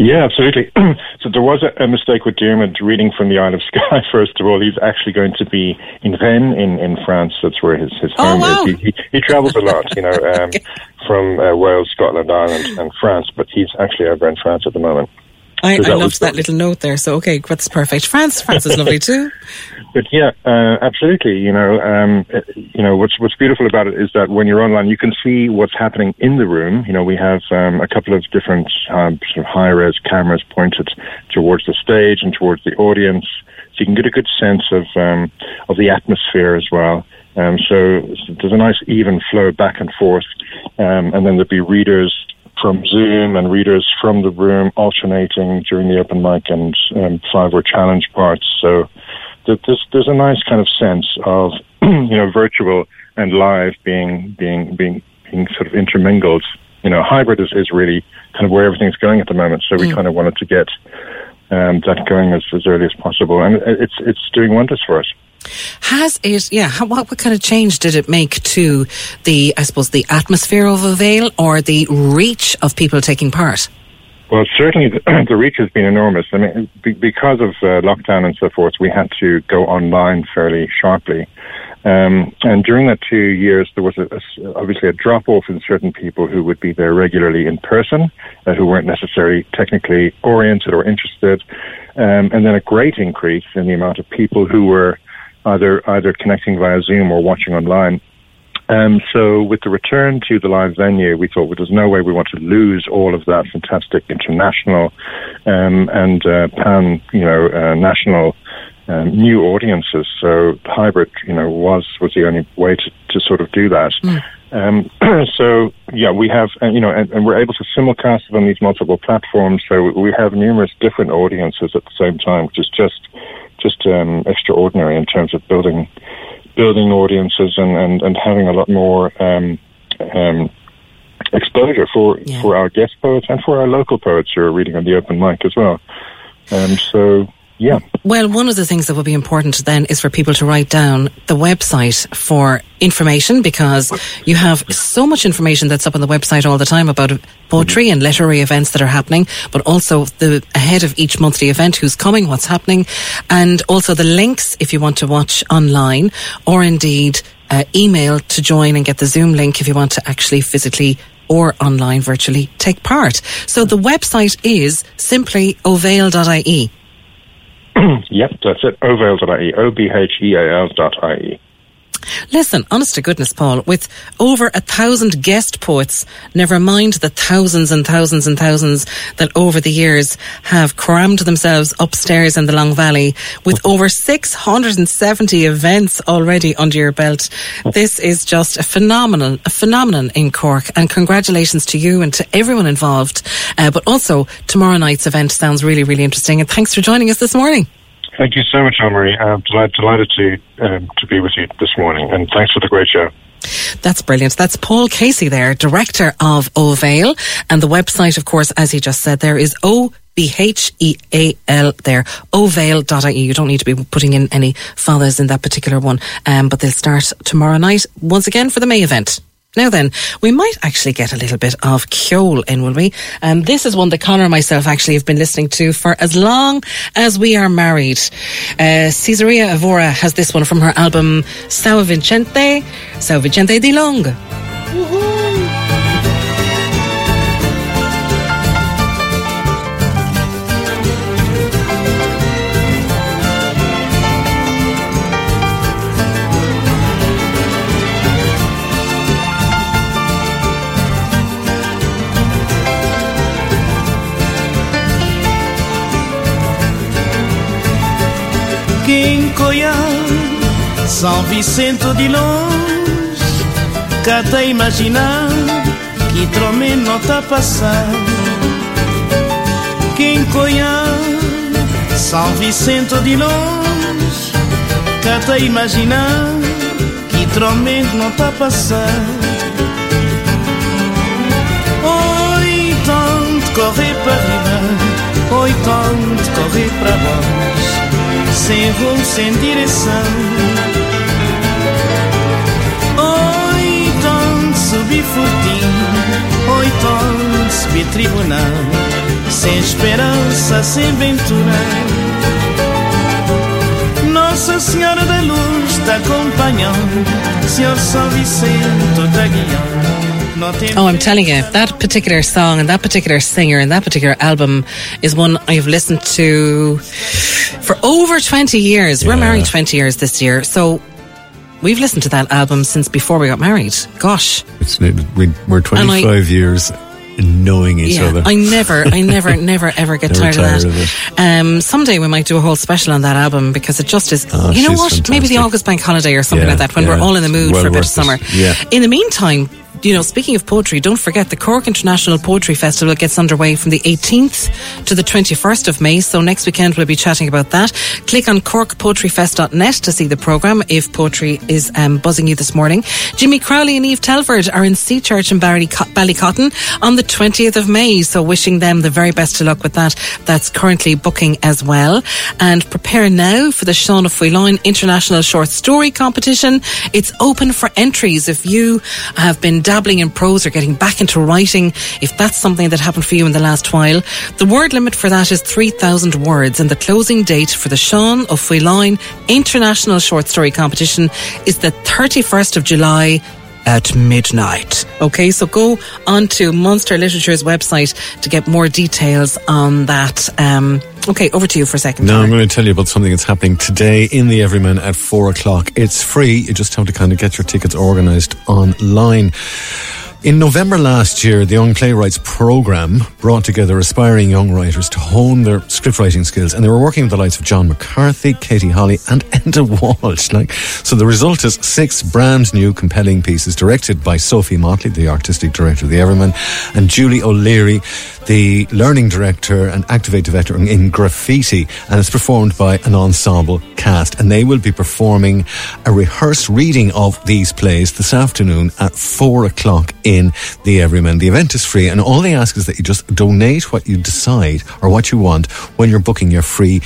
Yeah, absolutely. so there was a, a, mistake with Dermot reading from the Isle of Skye. First of all, he's actually going to be in Rennes in, in France. That's where his, his home oh, wow. is. He, he, he, travels a lot, you know, um, okay. from uh, Wales, Scotland, Ireland, and France. But he's actually over in France at the moment. I, I loved that little note there. So okay, that's perfect. France, France is lovely too. But yeah, uh, absolutely. You know, um, you know what's what's beautiful about it is that when you're online, you can see what's happening in the room. You know, we have um, a couple of different um, sort of high res cameras pointed towards the stage and towards the audience, so you can get a good sense of um, of the atmosphere as well. Um, so there's a nice even flow back and forth, um, and then there'll be readers from Zoom and readers from the room alternating during the open mic and um, five or challenge parts. So that there's there's a nice kind of sense of you know virtual and live being being being being sort of intermingled. You know, hybrid is, is really kind of where everything's going at the moment. So we mm. kind of wanted to get um, that going as, as early as possible, and it's it's doing wonders for us. Has it, yeah, how, what, what kind of change did it make to the, I suppose, the atmosphere of Obheal or the reach of people taking part? Well, certainly the, the reach has been enormous. I mean, be, because of uh, lockdown and so forth, we had to go online fairly sharply. Um, and during that two years, there was a, a, obviously a drop off in certain people who would be there regularly in person, uh, who weren't necessarily technically oriented or interested, um, and then a great increase in the amount of people who were either either connecting via Zoom or watching online. Um, so with the return to the live venue, we thought well, there's no way we want to lose all of that fantastic international um, and uh, pan, you know, uh, national um, new audiences. So hybrid, you know, was was the only way to, to sort of do that. Mm. Um, so yeah, we have, uh, you know, and, and, we're able to simulcast it on these multiple platforms. So we have numerous different audiences at the same time, which is just just um, extraordinary in terms of building building audiences and, and, and having a lot more um, um, exposure for yeah. for our guest poets and for our local poets who are reading on the open mic as well. And so yeah. Well, one of the things that would be important then is for people to write down the website for information because you have so much information that's up on the website all the time about poetry and literary events that are happening, but also the ahead of each monthly event, who's coming, what's happening, and also the links if you want to watch online or indeed uh, email to join and get the Zoom link if you want to actually physically or online virtually take part. So the website is simply obheal.ie. yep, that's it. Obheal.ie. O B H E A L dot I E. Listen, honest to goodness, Paul, with over a thousand guest poets, never mind the thousands and thousands and thousands that over the years have crammed themselves upstairs in the Long Valley, with over 670 events already under your belt. This is just a phenomenal, a phenomenon in Cork, and congratulations to you and to everyone involved. Uh, but also, tomorrow night's event sounds really, really interesting, and thanks for joining us this morning. Thank you so much, Elmarie. I'm delighted, delighted to, um, to be with you this morning, and thanks for the great show. That's brilliant. That's Paul Casey there, director of Obheal. And the website, of course, as he just said there, is O B H E A L there, obheal.ie. You don't need to be putting in any fadas in that particular one. Um, but they'll start tomorrow night once again for the May event. Now then, we might actually get a little bit of Kjol in, will we? Um, this is one that Conor and myself actually have been listening to for as long as we are married. Uh, Cesária Évora has this one from her album Sao Vicente, Sao Vicente di Long. Quincoia, São Vicente de longe, cada imaginar que trome não tá passar. Quincoia, São Vicente de longe, cada imaginar que trome não tá passar. Oi, tanto correr para riba, oi, tanto correr para baixo sem rumo, sem direção. Oi, tanto subir furtinho, oi, tanto subir tribunal, sem esperança, sem ventura. Nossa Senhora da Luz está acompanhando, Senhor São Vicente está guiando. Oh, I'm telling you, that particular song and that particular singer and that particular album is one I've listened to for over 20 years. We're married 20 years this year. So we've listened to that album since before we got married. Gosh. It's, we, we're 25 I- years knowing each yeah, other. I never, I never, never, ever get Never tired, tired of of that. Um, someday we might do a whole special on that album because it just is. Oh, you know she's what? Maybe the. August Bank holiday or something Yeah, like that when we're all in the mood Well for a bit of summer. Yeah. In the meantime. You know, speaking of poetry, don't forget the Cork International Poetry Festival gets underway from the 18th to the 21st of May. So next weekend we'll be chatting about that. Click on corkpoetryfest.net to see the programme if poetry is um, buzzing you this morning. Jimmy Crowley and Eve Telford are in Seachurch in Barry- Ballycotton on the 20th of May. So wishing them the very best of luck with that. That's currently booking as well. And prepare now for the Seán Ó Faoláin International Short Story Competition. It's open for entries if you have been dabbling in prose or getting back into writing, if that's something that happened for you in the last while. The word limit for that is 3,000 words and the closing date for the Sean of International Short Story Competition is the 31st of July at midnight. Okay, so go onto Munster Literature's website to get more details on that. Um, okay, over to you for a second. Now I'm going to tell you about something that's happening today in the Everyman at four o'clock. It's free. You just have to kind of get your tickets organised online. In November last year, the Young Playwrights Programme brought together aspiring young writers to hone their script writing skills, and they were working with the likes of John McCarthy, Katie Holly, and Enda Walsh. Like, so the result is six brand new compelling pieces directed by Sophie Motley, the artistic director of the Everyman, and Julie O'Leary, the learning director and activate director in graffiti, and it's performed by an ensemble cast. And they will be performing a rehearsed reading of these plays this afternoon at four o'clock the Everyman. The event is free, and all they ask is that you just donate what you decide or what you want when you're booking your free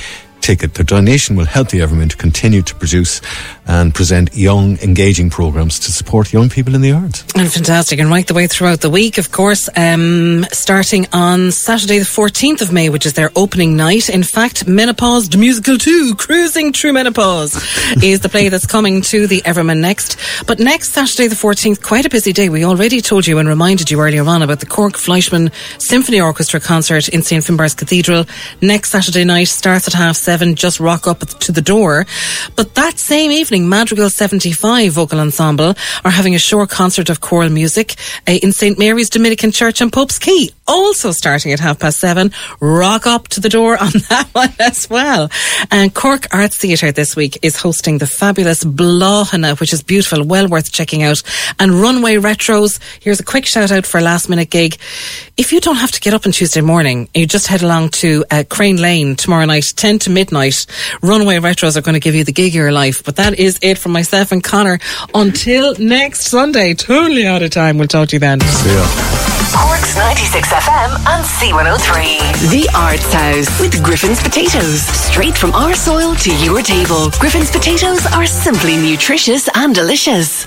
ticket. The donation will help the Everyman to continue to produce and present young, engaging programs to support young people in the arts. And fantastic. And right the way throughout the week, of course, um, starting on Saturday, the 14th of May, which is their opening night. In fact, Menopause the Musical 2, Cruising Through Menopause, is the play that's coming to the Everyman next. But next Saturday, the 14th, quite a busy day. We already told you and reminded you earlier on about the Cork Fleischmann Symphony Orchestra concert in St. Finbarr's Cathedral. Next Saturday night starts at half seven. Seven, just rock up to the door. But that same evening, Madrigal 75 Vocal Ensemble are having a short concert of choral music uh, in St. Mary's Dominican Church on Pope's Quay, also starting at half past seven. Rock up to the door on that one as well. And Cork Arts Theatre this week is hosting the fabulous Blahana, which is beautiful, well worth checking out. And Runway Retros, here's a quick shout out for a last minute gig. If you don't have to get up on Tuesday morning, you just head along to uh, Crane Lane tomorrow night, 10 to midnight. Runway Retros are going to give you the gig of your life. But that is it from myself and Conor. Until next Sunday, totally out of time. We'll talk to you then. See ya. Cork's 96 FM and C103. The Arts House with Griffin's Potatoes. Straight from our soil to your table. Griffin's Potatoes are simply nutritious and delicious.